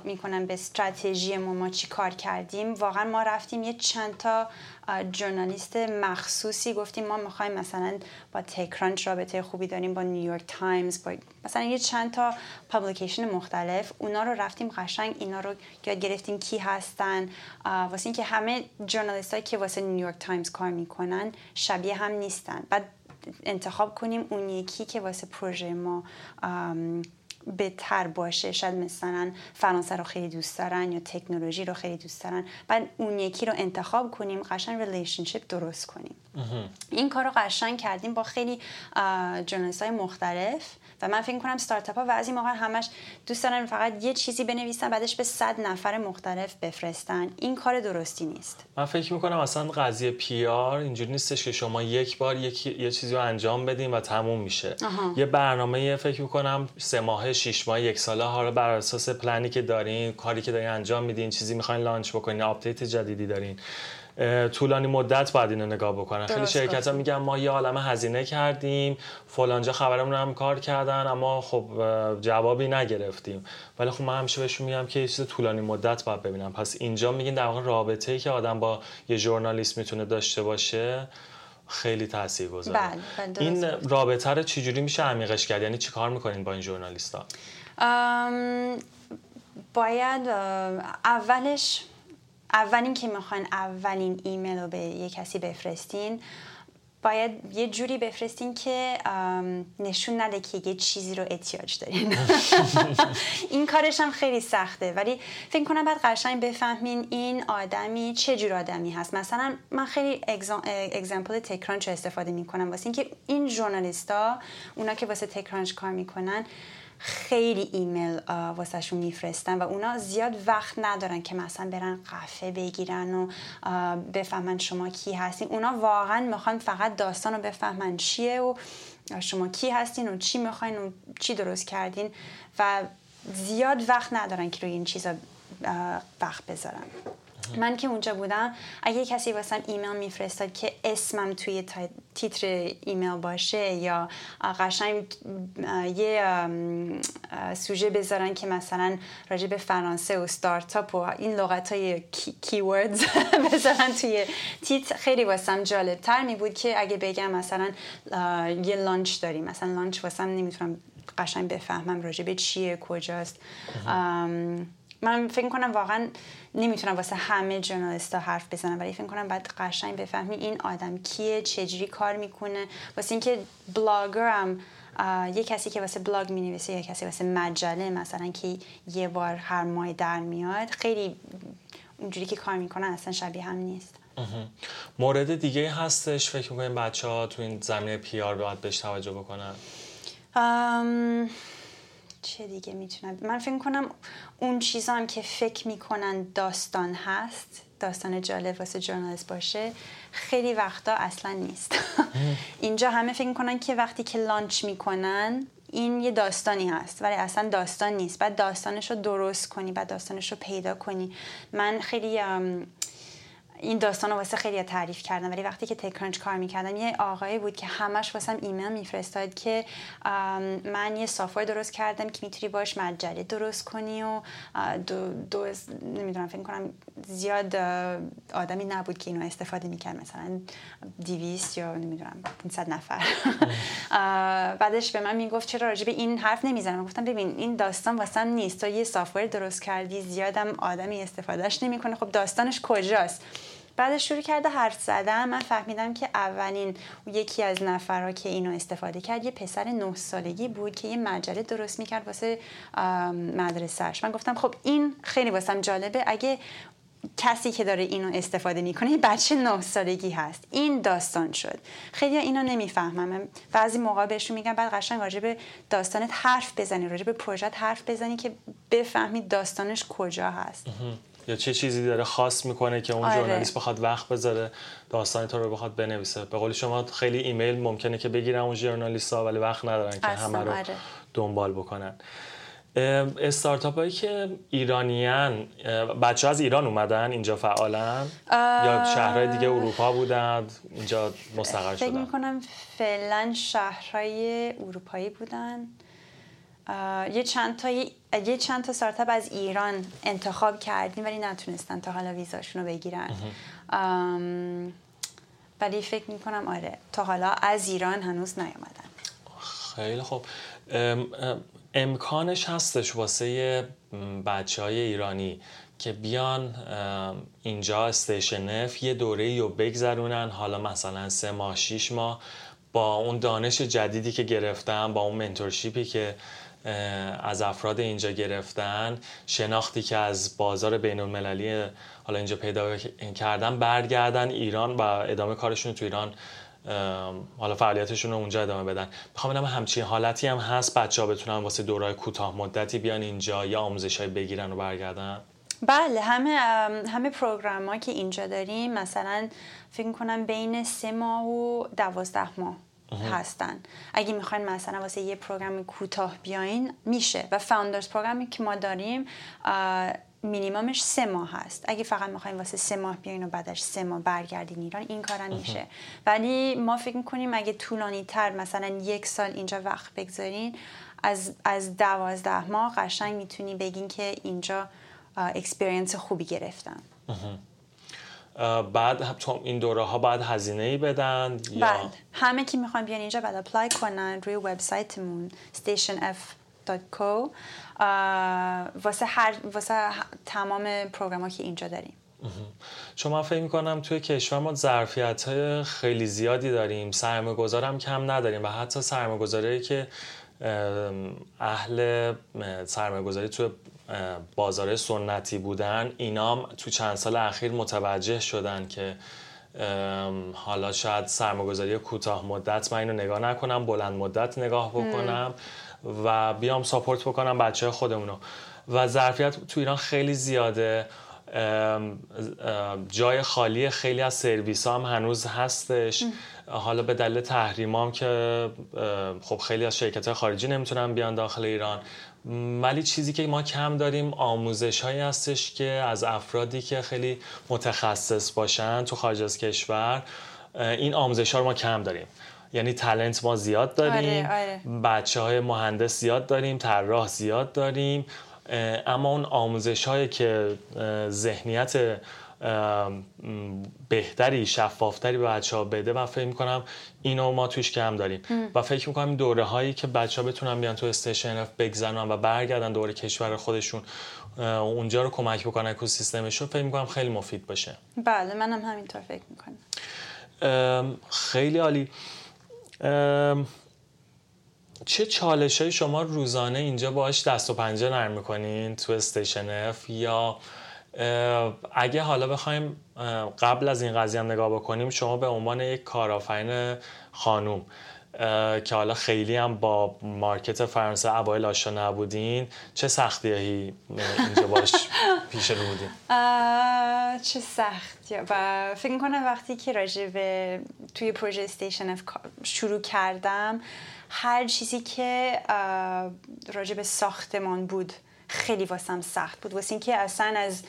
می‌کنم به استراتژی ما ما چی کار کردیم واقعا ما رفتیم یه چند تا journalist مخصوصی گفتیم ما می‌خوایم مثلا با TechCrunch رابطه خوبی داریم با New York Times با مثلا یه چند تا publication مختلف. اونا رو رفتیم قشنگ اینا رو یاد گرفتیم کی هستن. واسه اینکه همه journalist که واسه New York Times کار می‌کنن شبیه هم نیستن. بعد انتخاب کنیم اون یکی که واسه پروژه ما بهتر باشه. شاید مثلا فرانسه رو خیلی دوست دارن یا تکنولوژی رو خیلی دوست دارن. بعد اون یکی رو انتخاب کنیم قشنگ relationship درست کنیم. این کار رو قشنگ کردیم با خیلی journalist های مختلف. و من فکر کنم ستارتاپ ها و از این موقع همش دوست دارن فقط یه چیزی بنویسن بعدش به صد نفر مختلف بفرستن. این کار درستی نیست. من فکر می‌کنم اصلا قضیه PR اینجوری نیستش که شما یک بار یک یه چیزی رو انجام بدین و تموم میشه. یه برنامه فکر می‌کنم سه ماه شش ماه یک ساله ها رو بر اساس پلنی که دارین کاری که دارین انجام میدین چیزی می‌خواین launch بکنین update جدیدی دارین. طولانی مدت باید اینو نگاه بکنن. خیلی شرکت ها میگن ما یه عالم هزینه کردیم فلانجا خبرمون هم کار کردن اما خب جوابی نگرفتیم. ولی خب من همیشه بهشون میگم که یه چیز طولانی مدت باید ببینم. پس اینجا میگین در واقع رابطه ای که آدم با یه ژورنالیست می‌تونه داشته باشه خیلی تاثیر گذاره بله, بله، این رابطه رو چجوری میشه عمیقش کرد؟ یعنی چیکار می‌کنین با این ژورنالیست ها باید اولش اولین که می‌خواین اولین ایمیل رو به یه کسی بفرستین باید یه جوری بفرستین که نشون نده که یه چیزی رو احتیاج دارین. این کارش هم خیلی سخته. ولی فکر کنم باید قشنگ بفهمین این آدمی چه جور آدمی هست. مثلا من خیلی example TechCrunch استفاده می‌کنم. واسه اینکه این journalist ا اونا که واسه TechCrunch کار می‌کنن خیلی ایمیل واسهشون میفرستن و اونا زیاد وقت ندارن که مثلا برن قفه بگیرن و بفهمن شما کی هستین. اونا واقعا می‌خوان فقط داستان رو بفهمن چیه و شما کی هستین و چی می‌خواین و چی درست کردین و زیاد وقت ندارن که روی این چیزا وقت بذارن. من که اونجا بودم اگه کسی واسم ایمیل میفرستاد که اسمم توی تیتر ایمیل باشه یا قشنگ یه سوژه بذارن که مثلا راجع به فرانسه و ستارتاپ و این لغت های keywords بذارن توی تیتر خیلی واسم جالب تر می بود که اگه بگم مثلا یه launch داریم. مثلا launch واسم نمی‌تونم قشنگ بفهمم راجع به چیه کجاست. من فکر کنم واقعا نمی‌تونم واسه همه journalist ا حرف بزنم ولی فکر کنم باید قشنگ بفهمی این آدم کیه چجوری کار می‌کنه. واسه اینکه بلاگرم یه کسی که واسه بلاگ می نویسه یا کسی واسه مجله مثلا که یه بار هر ماه در میاد خیلی اونجوری که کار می‌کنن اصلا شبیه هم نیست. مورد دیگه هستش فکر می‌کنیم بچه ها تو این زمینه PR باید بهش توجه بکنن؟ چه دیگه می‌تونم. من فکر کنم اون چیزا که فکر می‌کنن داستان هست داستان جالب واسه journalist باشه خیلی وقتا اصلا نیست. اینجا همه فکر می‌کنن که وقتی که لانچ می‌کنن این یه داستانی هست ولی اصلا داستان نیست. بعد داستانش رو درست کنی بعد داستانش رو پیدا کنی. من خیلی این داستان رو واسه خیلی تعریف کردم ولی وقتی که تکرانچ کار می‌کردم یه آقایی بود که همش واسم ایمیل میفرستاد که من یه سافر درست کردم که می‌تونی باش مجله درست کنی و دو, دو نمی‌دونم فکر کنم زیاد آدمی نبود که اینو استفاده می‌کرد مثلا دیویست یا نمی‌دونم 500 نفر. بعدش به من می‌گفت چرا راجع به این حرف نمی‌زنم؟ گفتم ببین این داستان واسم نیست. تو یه سافر درست کردی زیادم آدمی استفادهش نمی‌کنه. خب داستانش کجاست؟ بعدش شروع کرده حرف زدن. من فهمیدم که اولین یکی از نفرها که اینو استفاده کرد یه پسر نه سالگی بود که یه مجله درست می‌کرد واسه مدرسهش من گفتم خب این خیلی واسم جالبه. اگه کسی که داره اینو استفاده می‌کنه بچه نه سالگی هست. این داستان شد. خیلی اینو نمی‌فهمم بعضی موقع بهشون میگم بعد قشنگ راجع به داستانت حرف بزنی راجع به پروژت حرف بزنی که بفهمید داستانش کجا هست. یا چه چیزی داره خاص می‌کنه که اون آره. بخواد وقت بذاره داستان تو رو بخواد بنویسه. به قول شما خیلی ایمیل ممکنه که بگیرن اون ژورنالیست ها ولی وقت ندارن که همه رو آره. دنبال بکنن. استارتاپ هایی که ایرانیان بچه از ایران اومدن اینجا فعالن؟ یا شهرهای دیگه اروپا بودند اینجا مستقر شدن؟ فکر می‌کنم فعلا شهرهای اروپایی بودن. یه چند تا یه چند تا استارتاپ از ایران انتخاب کردیم ولی نتونستن تا حالا ویزاشون رو بگیرن ولی فکر می‌کنم آره تا حالا از ایران هنوز نیومدن. خیلی خوب. امکانش هستش واسه بچه های ایرانی که بیان اینجا استیشن اف یه دوره رو بگذرونن. حالا مثلا سه ماه شیش ماه با اون دانش جدیدی که گرفتن با اون منتورشیپی که از افراد اینجا گرفتن. شناختی که از بازار بین المللی حالا اینجا پیدا کردن برگردن ایران و ادامه کارشون تو ایران حالا فعالیتشون رو اونجا ادامه بدن. می‌خوام ببینم همچین حالتی هم هست. بچه ها بتونن واسه دورای کوتاه مدتی بیان اینجا یا آموزش های بگیرن و برگردن. بله همه همه program که اینجا داریم مثلا فکر کنم بین سه ماه و دوازده ماه. هستن. اگه می‌خواین مثلا واسه یه program کوتاه بیاین میشه. و Founders Program ی که ما داریم مینیممش سه ماه هست. اگه فقط می‌خوایم واسه سه ماه بیاین و بعدش سه ماه برگردین ایران این کارم میشه. ولی ما فکر می‌کنیم اگه طولانی تر مثلا یک سال اینجا وقت بگذارین از, از دوازده ماه قشنگ می‌تونی بگین که اینجا experience خوبی گرفتم. بعد این دوره ها باید هزینه ای بدن یا بله. همه که می‌خوان بیان اینجا بعد apply کنن روی وبسایتمون stationf.co واسه هر واسه تمام program که اینجا داریم. شما فکر می‌کنم توی کشور ما ظرفیت های خیلی زیادی داریم. سرمایه گذارم کم نداریم و حتی سرمایه که اهل سرمایه گذاری توی بازار سنتی بودن اینام تو چند سال اخیر متوجه شدن که حالا شاید سرمایه‌گذاری کوتاه مدت من اینو نگاه نکنم بلند مدت نگاه بکنم و بیام ساپورت بکنم بچه خودمونو. و ظرفیت تو ایران خیلی زیاده. جای خالی خیلی از سرویس هم هنوز هستش. حالا به دلیل تحریم هم که خب خیلی از شرکت خارجی نمی‌تونن بیان داخل ایران. ولی چیزی که ما کم داریم آموزش هایی هستش که از افرادی که خیلی متخصص باشن تو خارج از کشور این آموزش ها رو ما کم داریم. یعنی تلنت ما زیاد داریم. آره، آره. بچه های مهندس زیاد داریم طراح زیاد داریم. اما اون آموزش هایی که ذهنیت بهتری شفافتری به بچه ها بده من فکر می‌کنم اینو ما توش کم داریم. و فکر می‌کنم این دوره هایی که بچه ها بتونن بیان تو استیشن اف بگذرن و برگردن دوره کشور خودشون اونجا رو کمک بکنن اکوسیستمشون فکر می‌کنم خیلی مفید باشه. بله منم همینطور فکر می‌کنم. خیلی عالی. چه چالش های شما روزانه اینجا باش دست و پنجه نرم می‌کنین تو استیشن اف؟ یا اگه حالا بخوایم قبل از این قضیه هم نگاه بکنیم شما به عنوان یک کارآفرین خانوم که حالا خیلی هم با مارکت فرانسه اوایل آشنا نبودین چه سختیایی اینجا باش پیش رو بودین؟ چه سختی و فکر کنم وقتی که راجع به توی پروژه Station شروع کردم هر چیزی که راجع به ساختمان بود خیلی واسم سخت بود. واسه اینکه اصلا از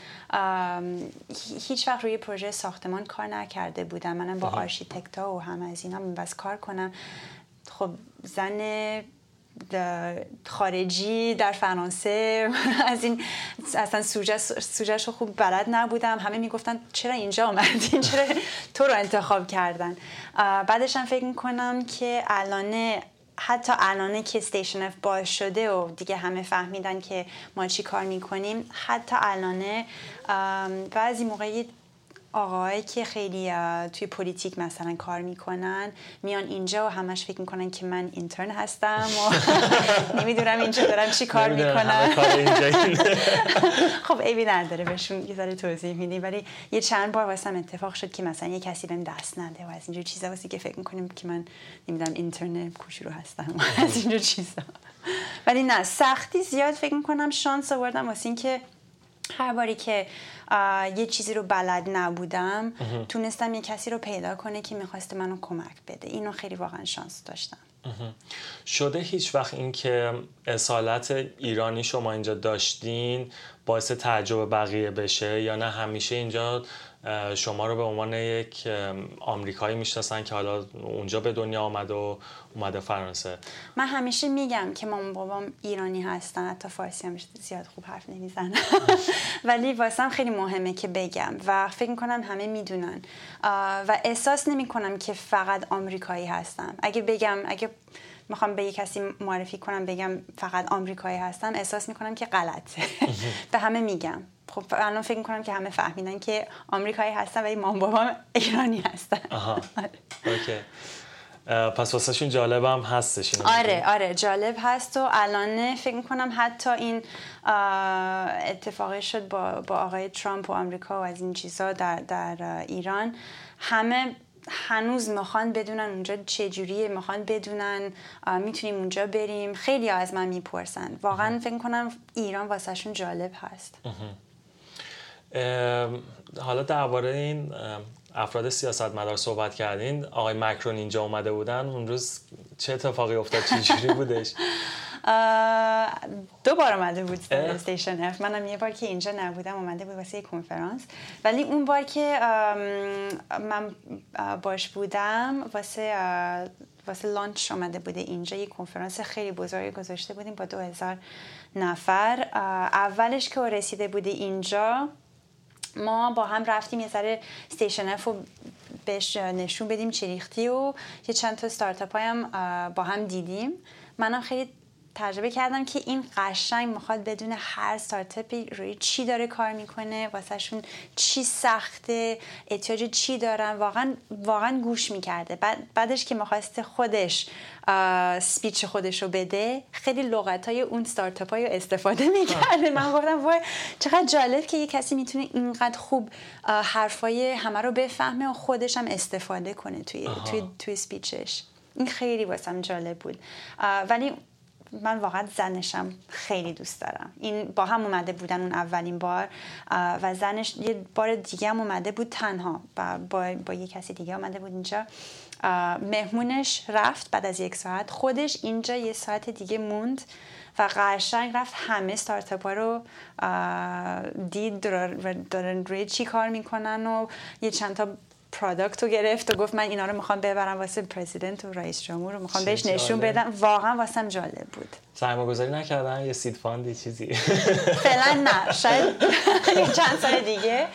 هیچ وقت روی پروژه ساختمان کار نکرده بودم. منم با architect ا و همه از اینا باس کار کنم. خب زن خارجی در فرانسه از این اصلا سوژه رو خوب بلد نبودم. همه می‌گفتن چرا اینجا آمدین چرا تو رو انتخاب کردن؟ بعدش هم فکر می‌کنم که الان حتی الانه که Station F باز شده و دیگه همه فهمیدن که ما چی کار می‌کنیم حتی الانه بعضی موقعی آقاهایی که خیلی توی politique مثلا کار می‌کنن میان اینجا و همش فکر می‌کنن که من intern هستم و نمی‌دونم اینجا دارم چی کار می‌کنم خب عیبی نداره بهشون یه ذره توضیح میدیم. ولی یه چند بار واسم اتفاق شد که مثلا یه کسی بهم دست نده و از اینجور چیزا واسه که فکر می‌کنیم که من نمی‌دونم اینترن رو هستم از اینجور چیزا. ولی نه سختی زیاد فکر می‌کنم شانس آوردم واسه اینکه هر باری که یه چیزی رو بلد نبودم تونستم یه کسی رو پیدا کنه که می‌خواسته منو کمک بده. اینو خیلی واقعا شانس داشتم. شده هیچ وقت این که اصالت ایرانی شما اینجا داشتین باعث تعجب بقیه بشه یا نه؟ همیشه اینجا شما رو به عنوان یک آمریکایی می‌شناسن که حالا اونجا به دنیا آمد و اومده فرانسه. من همیشه میگم که مامان بابام ایرانی هستن حتی فارسی هم زیاد خوب حرف نمی‌زنن. ولی واسم خیلی مهمه که بگم و فکر می‌کنم همه می‌دونن. و احساس نمی‌کنم که فقط آمریکایی هستم. اگه بگم اگه می‌خوام به یک کسی معرفی کنم بگم فقط آمریکایی هستم احساس می‌کنم که غلطه. به همه میگم. خب الان فکر می‌کنم که همه فهمیدن که آمریکایی هستن ولی مام بابام ایرانی هستن. آها. اوکی. پس واسه جالب هم هستش آره آره جالب هست و الان فکر می‌کنم حتی این اتفاقی شد با, با آقای ترامپ و آمریکا و از این چیزها در, در ایران. همه هنوز می‌خوان بدونن اونجا چجوریه می‌خوان بدونن می‌تونیم اونجا بریم. خیلی از من می‌پرسن. واقعا فکر کنم ایران واسهشون جالب هست. حالا درباره این افراد سیاستمدار صحبت کردین. آقای مکرون اینجا اومده بودن. اون روز چه اتفاقی افتاد؟ چجوری بودش؟ دو بار اومده بود استیشن اف منم یه بار که اینجا نبودم اومده بود واسه کنفرانس. ولی اون بار که من باهاش بودم واسه واسه launch آمده بوده اینجا. یه کنفرانس خیلی بزرگی گذاشته بودیم با دو هزار نفر. اولش که رسیده بوده اینجا ما با هم رفتیم یه ذره Station F رو بهش نشون بدیم چریختی و یه چند تا ستارتاپ هم با هم دیدیم. منم خیلی تجربه کردم که این قشنگ می‌خواد بدونه هر ستارتاپی روی چی داره کار می‌کنه واسهشون چی سخته احتیاج چی دارن واقعا واقعا گوش می‌کرده. بعد بعدش که می‌خواسته خودش سپیچ خودش رو بده خیلی لغت های اون ستارتاپ های استفاده می‌کرده. من گفتم وای چقدر جالب که یه کسی می‌تونه اینقدر خوب حرفای همه رو بفهمه و خودش هم استفاده کنه توی, توی, توی سپیچش این خیلی واسم جالب بود. ولی من واقعا زنشم خیلی دوست دارم. این با هم اومده بودن اون اولین بار و زنش یه بار دیگه هم اومده بود تنها با, با, با یه کسی دیگه اومده بود اینجا. مهمونش رفت بعد از یک ساعت. خودش اینجا یه ساعت دیگه موند و قشنگ رفت همه ستارتاپ ها رو دید دارن روی چی کار می‌کنن و یه چند تا پرادکت رو گرفت و گفت من اینا رو می‌خوام ببرم واسه پرزیدنت و رئیس جمهور رو. می‌خوام بهش نشون بدم. واقعا واسم جالب بود. سرمایه گذاری نکردن؟ یه سید فاندی چیزی. فعلا نه. شاید چند سال دیگه.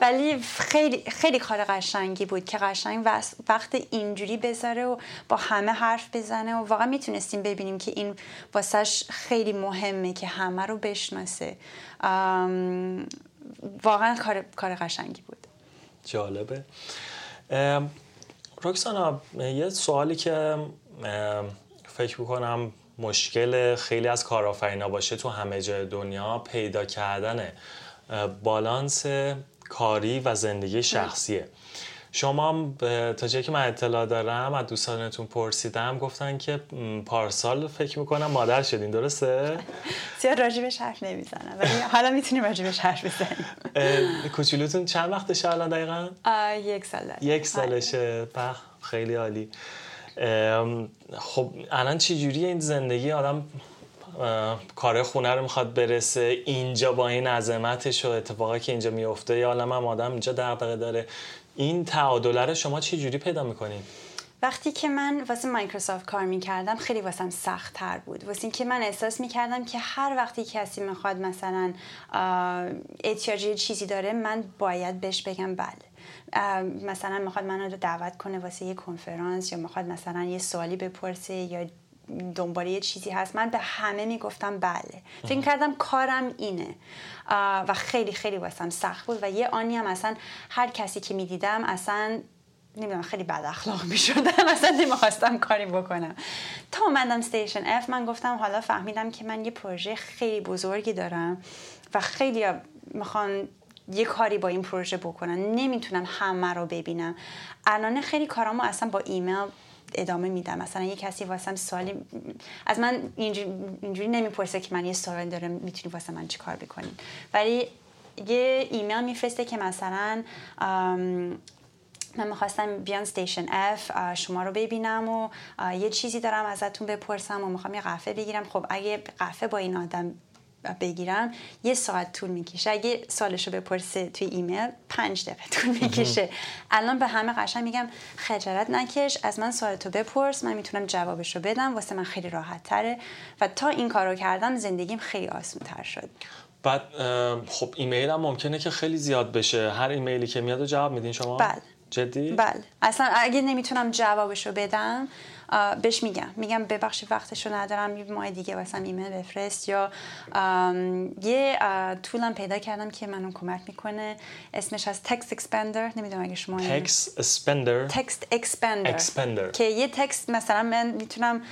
ولی خیلی خیلی کار قشنگی بود که قشنگ وقت اینجوری بذاره و با همه حرف بزنه و واقعا می‌تونستیم ببینیم که این واسهش خیلی مهمه که همه رو بشناسه. واقعا کار کار قشنگی بود. جالبه. رکسانا یه سوالی که فکر می‌کنم مشکل خیلی از کارآفرینا باشه تو همه جای دنیا پیدا کردن بالانس کاری و زندگی شخصیه. شما تا جایی که من اطلاع دارم از دوستانتون پرسیدم گفتن که پارسال فکر می‌کنم مادر شدین درسته؟ زیاد راجبش حرف نمی‌زنم ولی حالا می‌تونیم راجبش حرف بزنیم. کوچولوتون چند وقتشه الان دقیقا؟ یک ساله یک سالشه. پخ خیلی عالی. خب الان چی جوریه این زندگی آدم کار خونه رو می‌خواد برسه؟ اینجا با این عظمتش و اتفاقی که اینجا میفته یا عالم هم آدم اینجا دغدغه داره؟ این تعادله رو شما چه جوری پیدا می‌کنین؟ وقتی که من واسه مایکروسافت کار می‌کردم خیلی واسم سخت تر بود. واسه اینکه من احساس می‌کردم که هر وقتی کسی می‌خواد مثلا احتیاجی چیزی داره من باید بهش بگم بله. مثلا می‌خواد منو دعوت کنه واسه یه کنفرانس یا می‌خواد مثلا یه سوالی بپرسه یا دنبال یه چیزی هست. من به همه می‌گفتم بله. فکر کردم کارم اینه. و خیلی خیلی واسم سخت بود و یه آنی هم اصلا هر کسی که می‌دیدم اصلا نمی‌دونم خیلی بد اخلاق می شدم اصلا نمی‌خواستم کاری بکنم. تا اومدم ستیشن اف من گفتم حالا فهمیدم که من یه پروژه خیلی بزرگی دارم و خیلی می‌خوان یه کاری با این پروژه بکنن. نمی‌تونم همه رو ببینم. الان خیلی کارامو اصلا با ایمیل ادامه میدم. مثلا یه کسی واسم سوالی از من اینجوری, اینجوری نمی‌پرسه که من یه سوال دارم می‌تونی واسه من چی کار بکنین ولی یه ایمیل میفرسته که مثلا من می‌خواستم بیان Station F شما رو ببینم و یه چیزی دارم ازتون بپرسم و می‌خوام یه قهوه بگیرم. خب اگه قهوه با این آدم بگیرم یه ساعت طول می‌کشه. اگه سالش رو بپرسه توی ایمیل پنج دقیقه طول می‌کشه. الان به همه قشنگ میگم خجالت نکش. از من سوالتو بپرس. من می‌تونم جوابش رو بدم. واسه من خیلی راحت تره و تا این کارو کردم زندگیم خیلی آسون تر شد. بعد خب ایمیل هم ممکنه که خیلی زیاد بشه. هر ایمیلی که میاد جواب میدین شما؟ بله. جدی؟ بله. اصلا اگه نمی‌تونم جوابشو بدم بهش میگم. میگم ببخشید وقتشو ندارم یه ماه دیگه واسم ایمیل بفرست یا یه tool م پیدا کردم که منو کمک می‌کنه. اسمش از TextExpander نمی‌دونم اگه شما Text Expander TextExpander که یه text مثلا من می‌تونم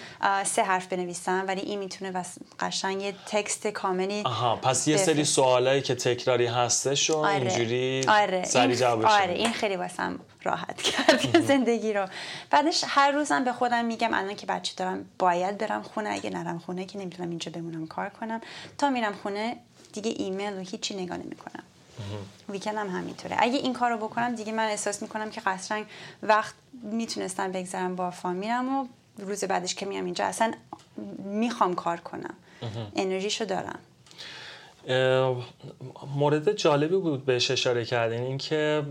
سه حرف بنویسم ولی این می‌تونه قشنگ یه text کاملی آها پس یه سری سوالایی که تکراری هستش و آره. اینجوری آره. سری جوابش آره. این خیلی واسم راحت کرد زندگی رو. بعدش هر روزم به خودم میگم الان که بچه دارم باید برم خونه اگه نرم خونه که نمی‌تونم اینجا بمونم کار کنم. تا میرم خونه دیگه ایمیل و هیچی نگاه نمی‌کنم. ویکند هم همینطوره. اگه این کار رو بکنم دیگه من احساس می‌کنم که قصرنگ وقت می‌تونستم بگذارم با فامیلم و روز بعدش که میام اینجا اصلا می‌خوام کار کنم. انرژیشو دارم. مورد جالبی بود بهش اشاره کردین اینکه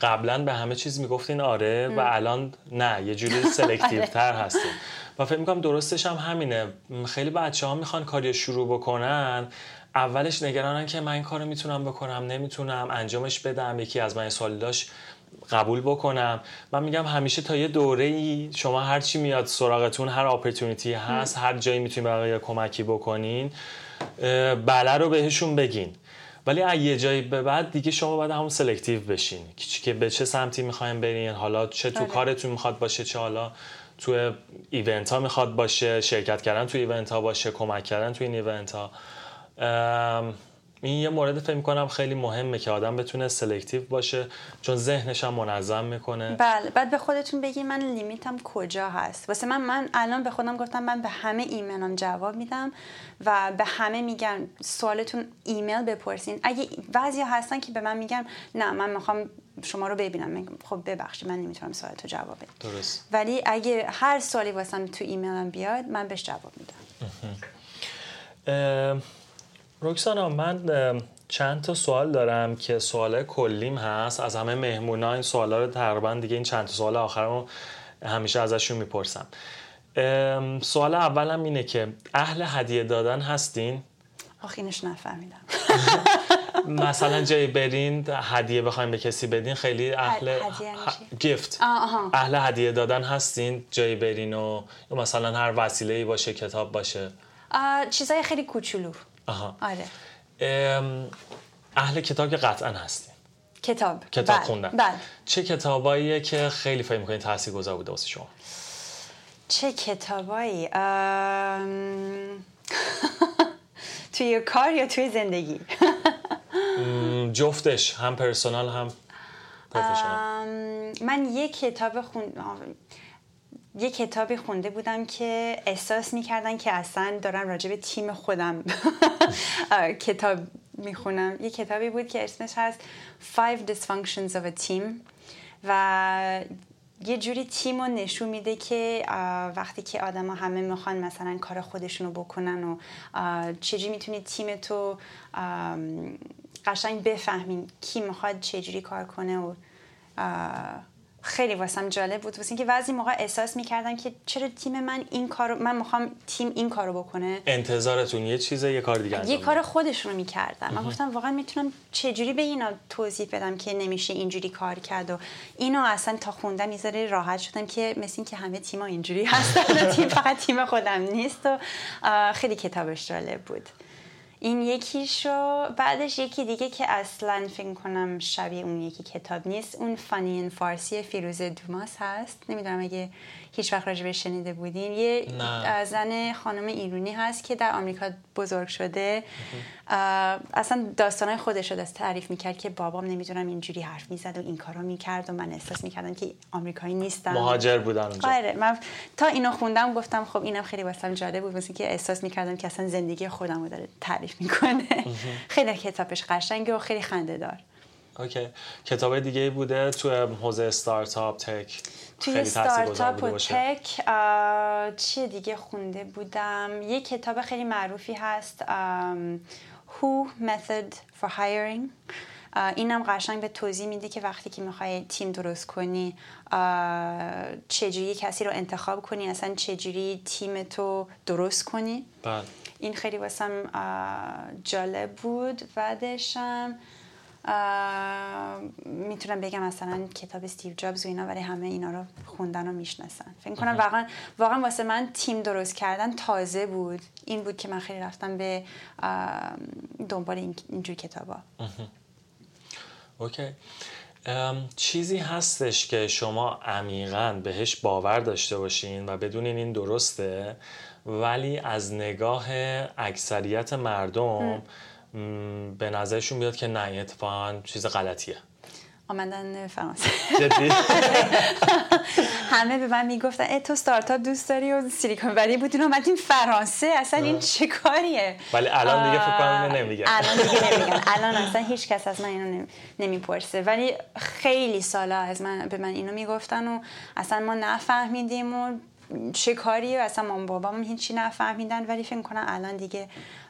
قبلا به همه چیز می‌گفتین آره و الان نه یه جوری selective تر هستین. و فکر می‌کنم درستش هم همینه. خیلی بچه ها می‌خوان کاری شروع بکنن. اولش نگرانن که من این کارو می‌تونم بکنم نمی‌تونم انجامش بدم یکی از من سوالی داشت قبول بکنم. من میگم همیشه تا یه دوره ای شما هر چی میاد سراغتون هر opportunity هست هر جایی می‌تونین برای کمکی بکنین. بله رو بهشون بگین. ولی از یه جایی به بعد دیگه شما باید همون selective بشین. که به چه سمتی می‌خوایم برین حالا چه تو آره. کارتون می‌خواد باشه چه حالا تو event ها می‌خواد باشه شرکت کردن تو event ها باشه کمک کردن تو این event ها این یه مورد فکر کنم خیلی مهمه که آدم بتونه selective باشه چون ذهنش هم منظم می‌کنه. بله بعد به خودتون بگی من لیمیتم کجا هست. واسه من من الان به خودم گفتم من به همه ایمیلم جواب میدم و به همه میگم سوالتون ایمیل بپرسین. اگه بعضی هستن که به من میگن نه من می‌خوام شما رو ببینم. خب ببخشید من نمی‌تونم سوالتو جواب بدم. درست. ولی اگه هر سوالی واسم تو ایمیلم بیاد من بهش جواب میدم. رکسانا من چند تا سوال دارم که سوال کلیم هست. از همه مهمونا این سوالا رو تقریبا دیگه این چند تا سوال آخرمو همیشه ازشون می‌پرسم. سوال اولم اینه که اهل هدیه دادن هستین؟ آخ اینش نفهمیدم. مثلا جایی برین هدیه بخوایم به کسی بدین خیلی اهل گیفت اهل هدیه دادن هستین؟ جایی برین و مثلا هر وسیله ای باشه کتاب باشه. چیزای خیلی کوچولو. آها. آره. اهل کتاب که قطعا هستین کتاب. کتاب بل. خوندن. بله. چه کتاباییه که خیلی فکر می‌کنین تاثیر گذار بوده واسه شما؟ چه کتابایی؟ ام... توی کار یا توی زندگی؟ جفتش. هم پرسونال هم من یه کتاب خون یه کتابی خونده بودم که احساس می‌کردن که اصلا دارن راجع به تیم خودم کتاب می‌خونم. یه کتابی بود که اسمش هست Five Dysfunctions of a Team و یه جوری تیم رو نشون میده که وقتی که آدم ها همه می‌خوان مثلا کار خودشونو بکنن و چجوری می‌تونی تیم تو قشنگ بفهمین کی می‌خواد چجوری کار کنه و خیلی واسم جالب بود. واسه اینکه بعضی موقع احساس می‌کردن که چرا تیم من این کارو من می‌خوام تیم این کارو بکنه. انتظارتون یه چیزه یه کار دیگه یه کار خودشونو می‌کردن. من گفتم واقعا می‌تونم چجوری به اینا توضیح بدم که نمیشه اینجوری کار کرد و اینو اصلا تا خوندم یه راحت شدم که مثل اینکه همه تیما اینجوری هستن تیم فقط تیم خودم نیست و خیلی کتابش جالب بود. این یکی شو بعدش یکی دیگه که اصلا فکر کنم شبیه اون یکی کتاب نیست اون فانی فارسی فیروز دوماس هست. نمی‌دونم اگه هیچ وقت راجبه شنیده بودین یه زن خانم ایرونی هست که در آمریکا بزرگ شده. اصلا داستانهای خودش رو تعریف می‌کرد که بابام نمی‌دونم اینجوری حرف می‌زد و این کارو می‌کرد و من احساس می‌کردم که آمریکایی نیستم. مهاجر بودن اونجا. آره من تا اینو خوندم گفتم خب اینم خیلی واسم جالب بود واسه که احساس می‌کردم که اصلا زندگی خودم رو داره تعریف می‌کنه. خیلی کتابش قشنگه و خیلی خنده دار اوکی. کتاب دیگه بوده تو حوزه استارتاپ تک. توی استارتاپ و تک چیه دیگه خونده بودم؟ یه کتاب خیلی معروفی هست Who Method for Hiring. اینم قشنگ به توضیح میده که وقتی که می‌خوای تیم درست کنی چجوری کسی رو انتخاب کنی اصلا چجوری تیم تو درست کنی. بله. این خیلی واسم جالب بود. بعدشم می‌تونم بگم مثلا کتاب استیو جابز و اینا ولی همه اینا رو خوندن و می‌شناسن. فکر کنم واقعا واقعا واسه من تیم درست کردن تازه بود. این بود که من خیلی رفتم به دنبال این اینجور کتابا. اوکی. چیزی هستش که شما عمیقا بهش باور داشته باشین و بدونین این درسته ولی از نگاه اکثریت مردم به نظرشون بیاد که نه اتفاقا چیز غلطیه. آمدن فرانسه همه به من می‌گفتن ای تو ستارتاپ دوست داری و سیلیکون ولی بودین اومدین فرانسه اصلا این چه کاریه؟ ولی الان دیگه فکر کنم نمیگن. الان دیگه نمیگن. الان اصلا هیچ کس از من اینو نمی‌پرسه. ولی خیلی سالا از من به من اینو می‌گفتن و اصلا ما نفهمیدیم و چه کاریه اصلا مام بابام هیچی نفهمیدن. ولی فکر کنم الان دیگه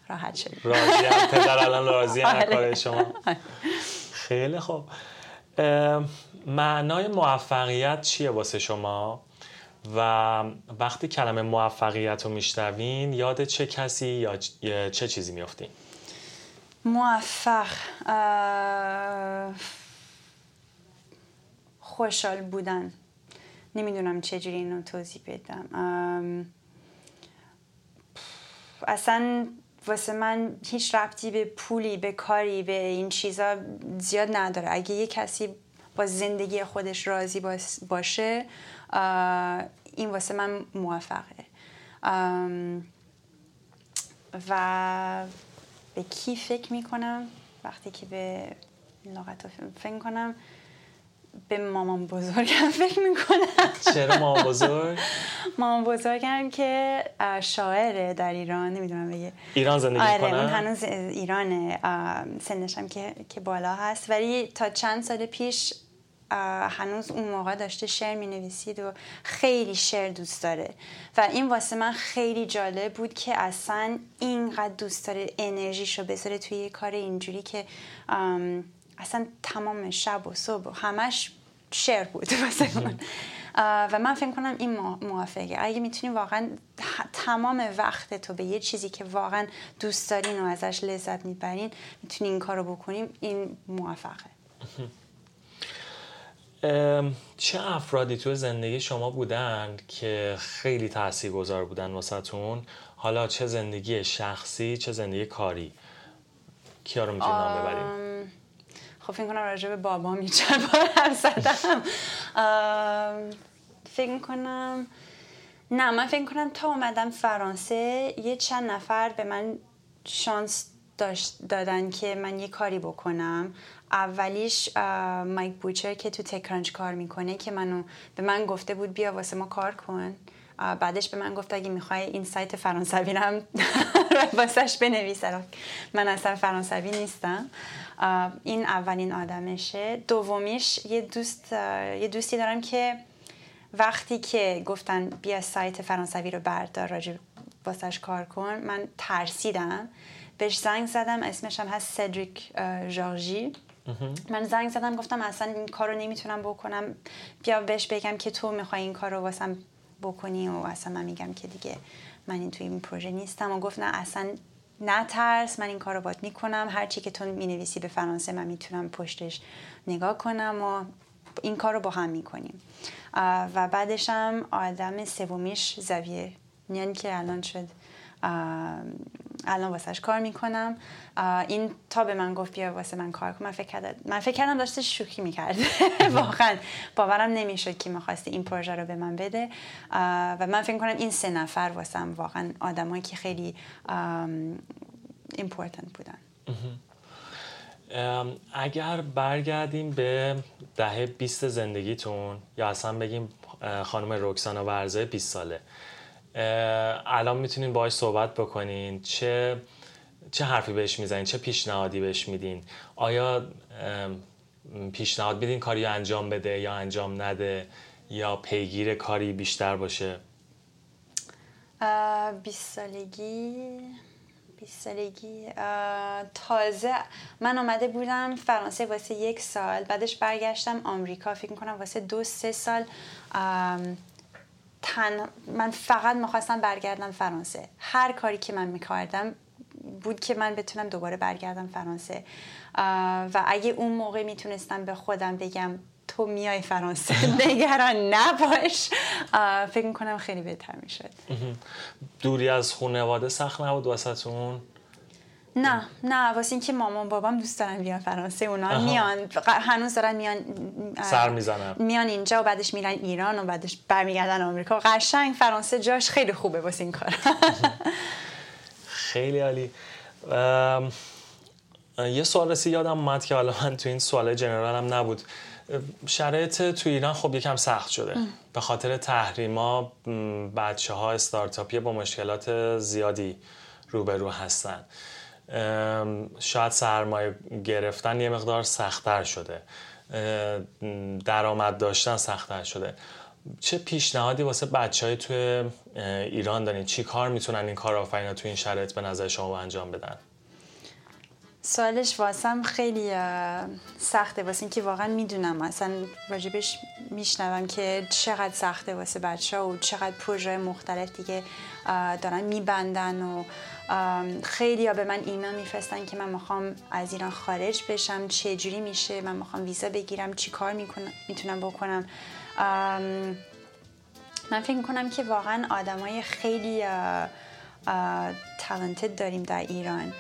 راحت شدیم راضی پدر الان راضی آره. شما. خیلی خوب. معنای موفقیت چیه واسه شما؟ و وقتی کلمه موفقیت رو میشنوین یاد چه کسی یا چه چیزی میافتین؟ موفق خوشحال بودن. نمی‌دونم چجوری اینو توضیح بدم. اصلا واسه من هیچ ربطی به پولی به کاری به این چیزا زیاد نداره. اگه یه کسی با زندگی خودش راضی باشه این واسه من موفقه. و به کی فکر می‌کنم؟ وقتی که به لغت فکر کنم به مامان بزرگم فکر می‌کنم چرا مامان بزرگ؟ مامان بزرگم که شاعره در ایران نمی‌دونم بگه ایران زندگی آره کنه؟ اون هنوز ایرانه سنشم که, که بالا هست ولی تا چند سال پیش هنوز اون موقع داشته شعر می نویسید و خیلی شعر دوست داره و این واسه من خیلی جالب بود که اصلا اینقدر دوست داره انرژیشو بذاره توی یه کار اینجوری که اصلا تمام شب و صبح و همش شعر بود و من فکر کنم این موافقه. اگه می‌تونی واقعا تمام وقت تو به یه چیزی که واقعا دوست دارین و ازش لذت می‌برین می‌تونی این کارو بکنیم این موفقه. چه افرادی تو زندگی شما بودن که خیلی تاثیرگذار بودن واسهتون؟ حالا چه زندگی شخصی چه زندگی کاری؟ کیا رو می‌تونید نام ببریم؟ خب فکر کنم راجع به بابام یه چند بار حرف زدم. فکر کنم نه من فکر کنم تا اومدم فرانسه یه چند نفر به من شانس داشت دادن که من یه کاری بکنم. اولیش مایک بوچر که تو تکرانچ کار می‌کنه که منو به من گفته بود بیا واسه ما کار کن. بعدش به من گفت اگه می‌خوای این سایت فرانسوی رو واسش بنویس من اصلا فرانسوی نیستم. این اولین آدمشه. دومیش یه دوست یه دوستی دارم که وقتی که گفتن بیا سایت فرانسوی رو بردار راجع واسش کار کن من ترسیدم. بهش زنگ زدم اسمش هم هست سدریک جورجی من زنگ زدم گفتم اصلا این کار رو نمی‌تونم بکنم. بیا بهش بگم که تو می‌خوای این کار رو واسم بکنی و اصلا من میگم که دیگه من این توی این پروژه نیستم و گفت نه اصلا ترس من این کار رو باید می‌کنم هرچی که تو می‌نویسی به فرانسه من می‌تونم پشتش نگاه کنم و این کار رو با هم می‌کنیم. و بعدش هم آدم سومیش زویه. یعنی که الان شد الان واسهش کار می‌کنم. این تا به من گفت بیا واسه من کار کن. من فکر کردم من فکر کردم داشته شوخی می‌کرد. واقعا باورم نمی‌شد که می‌خواسته این پروژه رو به من بده. و من فکر کنم این سه نفر واسم واقعا آدمایی که خیلی important بودن. اگر برگردیم به دهه 20 زندگیتون یا اصلا بگیم خانم رکسانا ورزه 20 ساله. الان می‌تونین باهاش صحبت بکنین. چه چه حرفی بهش می‌زنین؟ چه پیشنهادی بهش میدین؟ آیا پیشنهاد میدین کاری انجام بده یا انجام نده یا پیگیر کاری بیشتر باشه؟ 20 سالگی 20 سالگی تازه من آمده بودم فرانسه واسه یک سال بعدش برگشتم آمریکا. فکر می‌کنم واسه دو سه سال تن... من فقط می‌خواستم برگردم فرانسه. هر کاری که من می‌کردم بود که من بتونم دوباره برگردم فرانسه. و اگه اون موقع می‌تونستم به خودم بگم تو میای فرانسه نگران نباش. فکر می‌کنم خیلی بهتر می‌شد. دوری از خانواده سخت نبود واسهتون نه نه واسه اینکه مامان بابام دوست دارن بیان فرانسه اونا میان هنوز دارن میان سر می‌زنن. میان اینجا و بعدش میرن ایران و بعدش برمیگردن آمریکا. قشنگ فرانسه جاش خیلی خوبه واسه این کار. خیلی عالی. یه سوال رسید یادم اومد که حالا من تو این سوال جنرال هم نبود. شرایط تو ایران خب یکم سخت شده. به خاطر تحریما بچه ها استارتاپی با مشکلات زیادی روبرو هستن. شاید سرمایه گرفتن یه مقدار سختتر شده. درآمد داشتن سختتر شده. چه پیشنهادی واسه بچه های توی ایران دارین؟ چی کار می‌تونن این کار آفرینا تو این شرایط به نظر شما انجام بدن؟ سوالش واسم خیلی سخته. واسه اینکه واقعا می‌دونم. اصلا راجبش میشنوم که چقدر سخته واسه بچه و چقدر پروژه مختلف دیگه دارن میبندن و خیلی ها به من ایمیل میفرستن که من می‌خوام از ایران خارج بشم. چه جوری میشه؟ من می‌خوام ویزا بگیرم. چی کار می‌تونم بکنم؟ من فکر می‌کنم که واقعا آدمای خیلی تالنتد داریم در ایران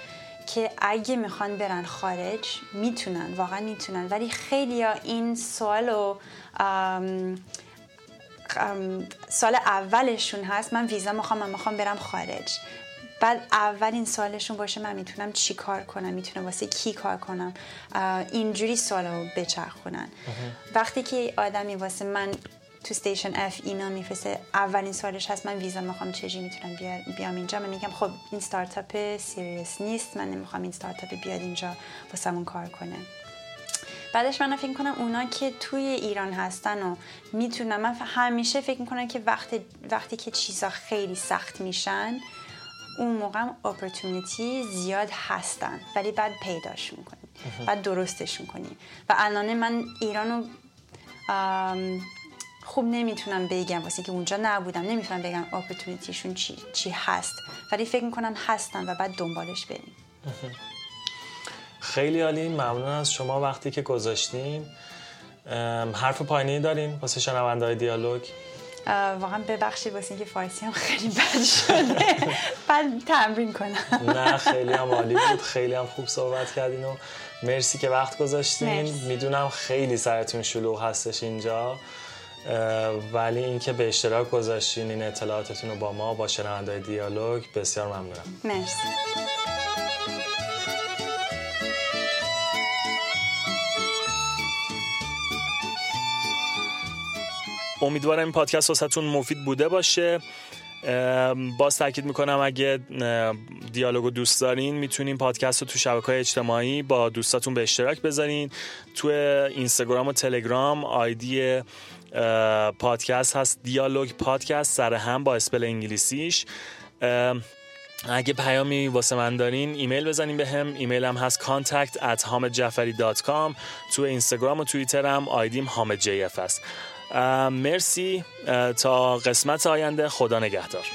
که اگه می‌خوان برن خارج می‌تونن واقعا می‌تونن. ولی خیلی ها این سوالو سال اولشون هست من ویزا می‌خوام من می‌خوام برم خارج. بعد اولین سالشون باشه من می‌تونم چی کار کنم؟ می‌تونم واسه کی کار کنم؟ اینجوری سوالو بچرخونن. وقتی که آدمی واسه من تو ستیشن اف اینا میفرسته اولین سالش هست من ویزا می‌خوام چجوری می‌تونم بیام اینجا؟ من میگم خب این startup serious نیست. من نمی‌خوام این ستارتاپ بیاد اینجا واسمون کار کنه. بعدش من فکر کنم اونا که توی ایران هستن و می‌تونم من همیشه فکر می‌کنم که وقتی, وقتی که چیزا خیلی سخت میشن اون موقع opportunity زیاد هستن ولی بعد پیداشون کنی بعد درستشون کنی و الان من ایرانو خوب نمی‌تونم بگم واسه که اونجا نبودم نمی‌تونم بگم اپورتونیتیشون چی, چی هست. ولی فکر می‌کنم هستن و بعد دنبالش بریم. خیلی عالی. ممنون از شما وقتی که گذاشتین. حرف پایینی دارین واسه شنونده های دیالوگ. واقعا ببخشید واسه اینکه فارسی هم خیلی بد شده بعد تمرین کنم نه خیلی هم عالی بود خیلی هم خوب صحبت کردین و مرسی که وقت گذاشتین می‌دونم خیلی سرتون شلوغ هستش اینجا ولی اینکه به اشتراک گذاشتین این اطلاعاتتون رو با ما با شنونده دیالوگ بسیار ممنونم مرسی امیدوارم این پادکست واسهتون مفید بوده باشه. باز تاکید می‌کنم اگه دیالوگو دوست دارین می‌تونین پادکست رو تو شبکه های اجتماعی با دوستاتون به اشتراک بذارین. تو اینستاگرام و تلگرام آیدی پادکست هست دیالوگ پادکست سر هم با spell انگلیسیش. اگه پیامی واسه من دارین ایمیل بزنین بهم. ایمیلم هست contact at hamedjafari.com تو اینستاگرام و توییتر هم آیدیم حامد جی اف هست. مرسی تا قسمت آینده. خدا نگهدار.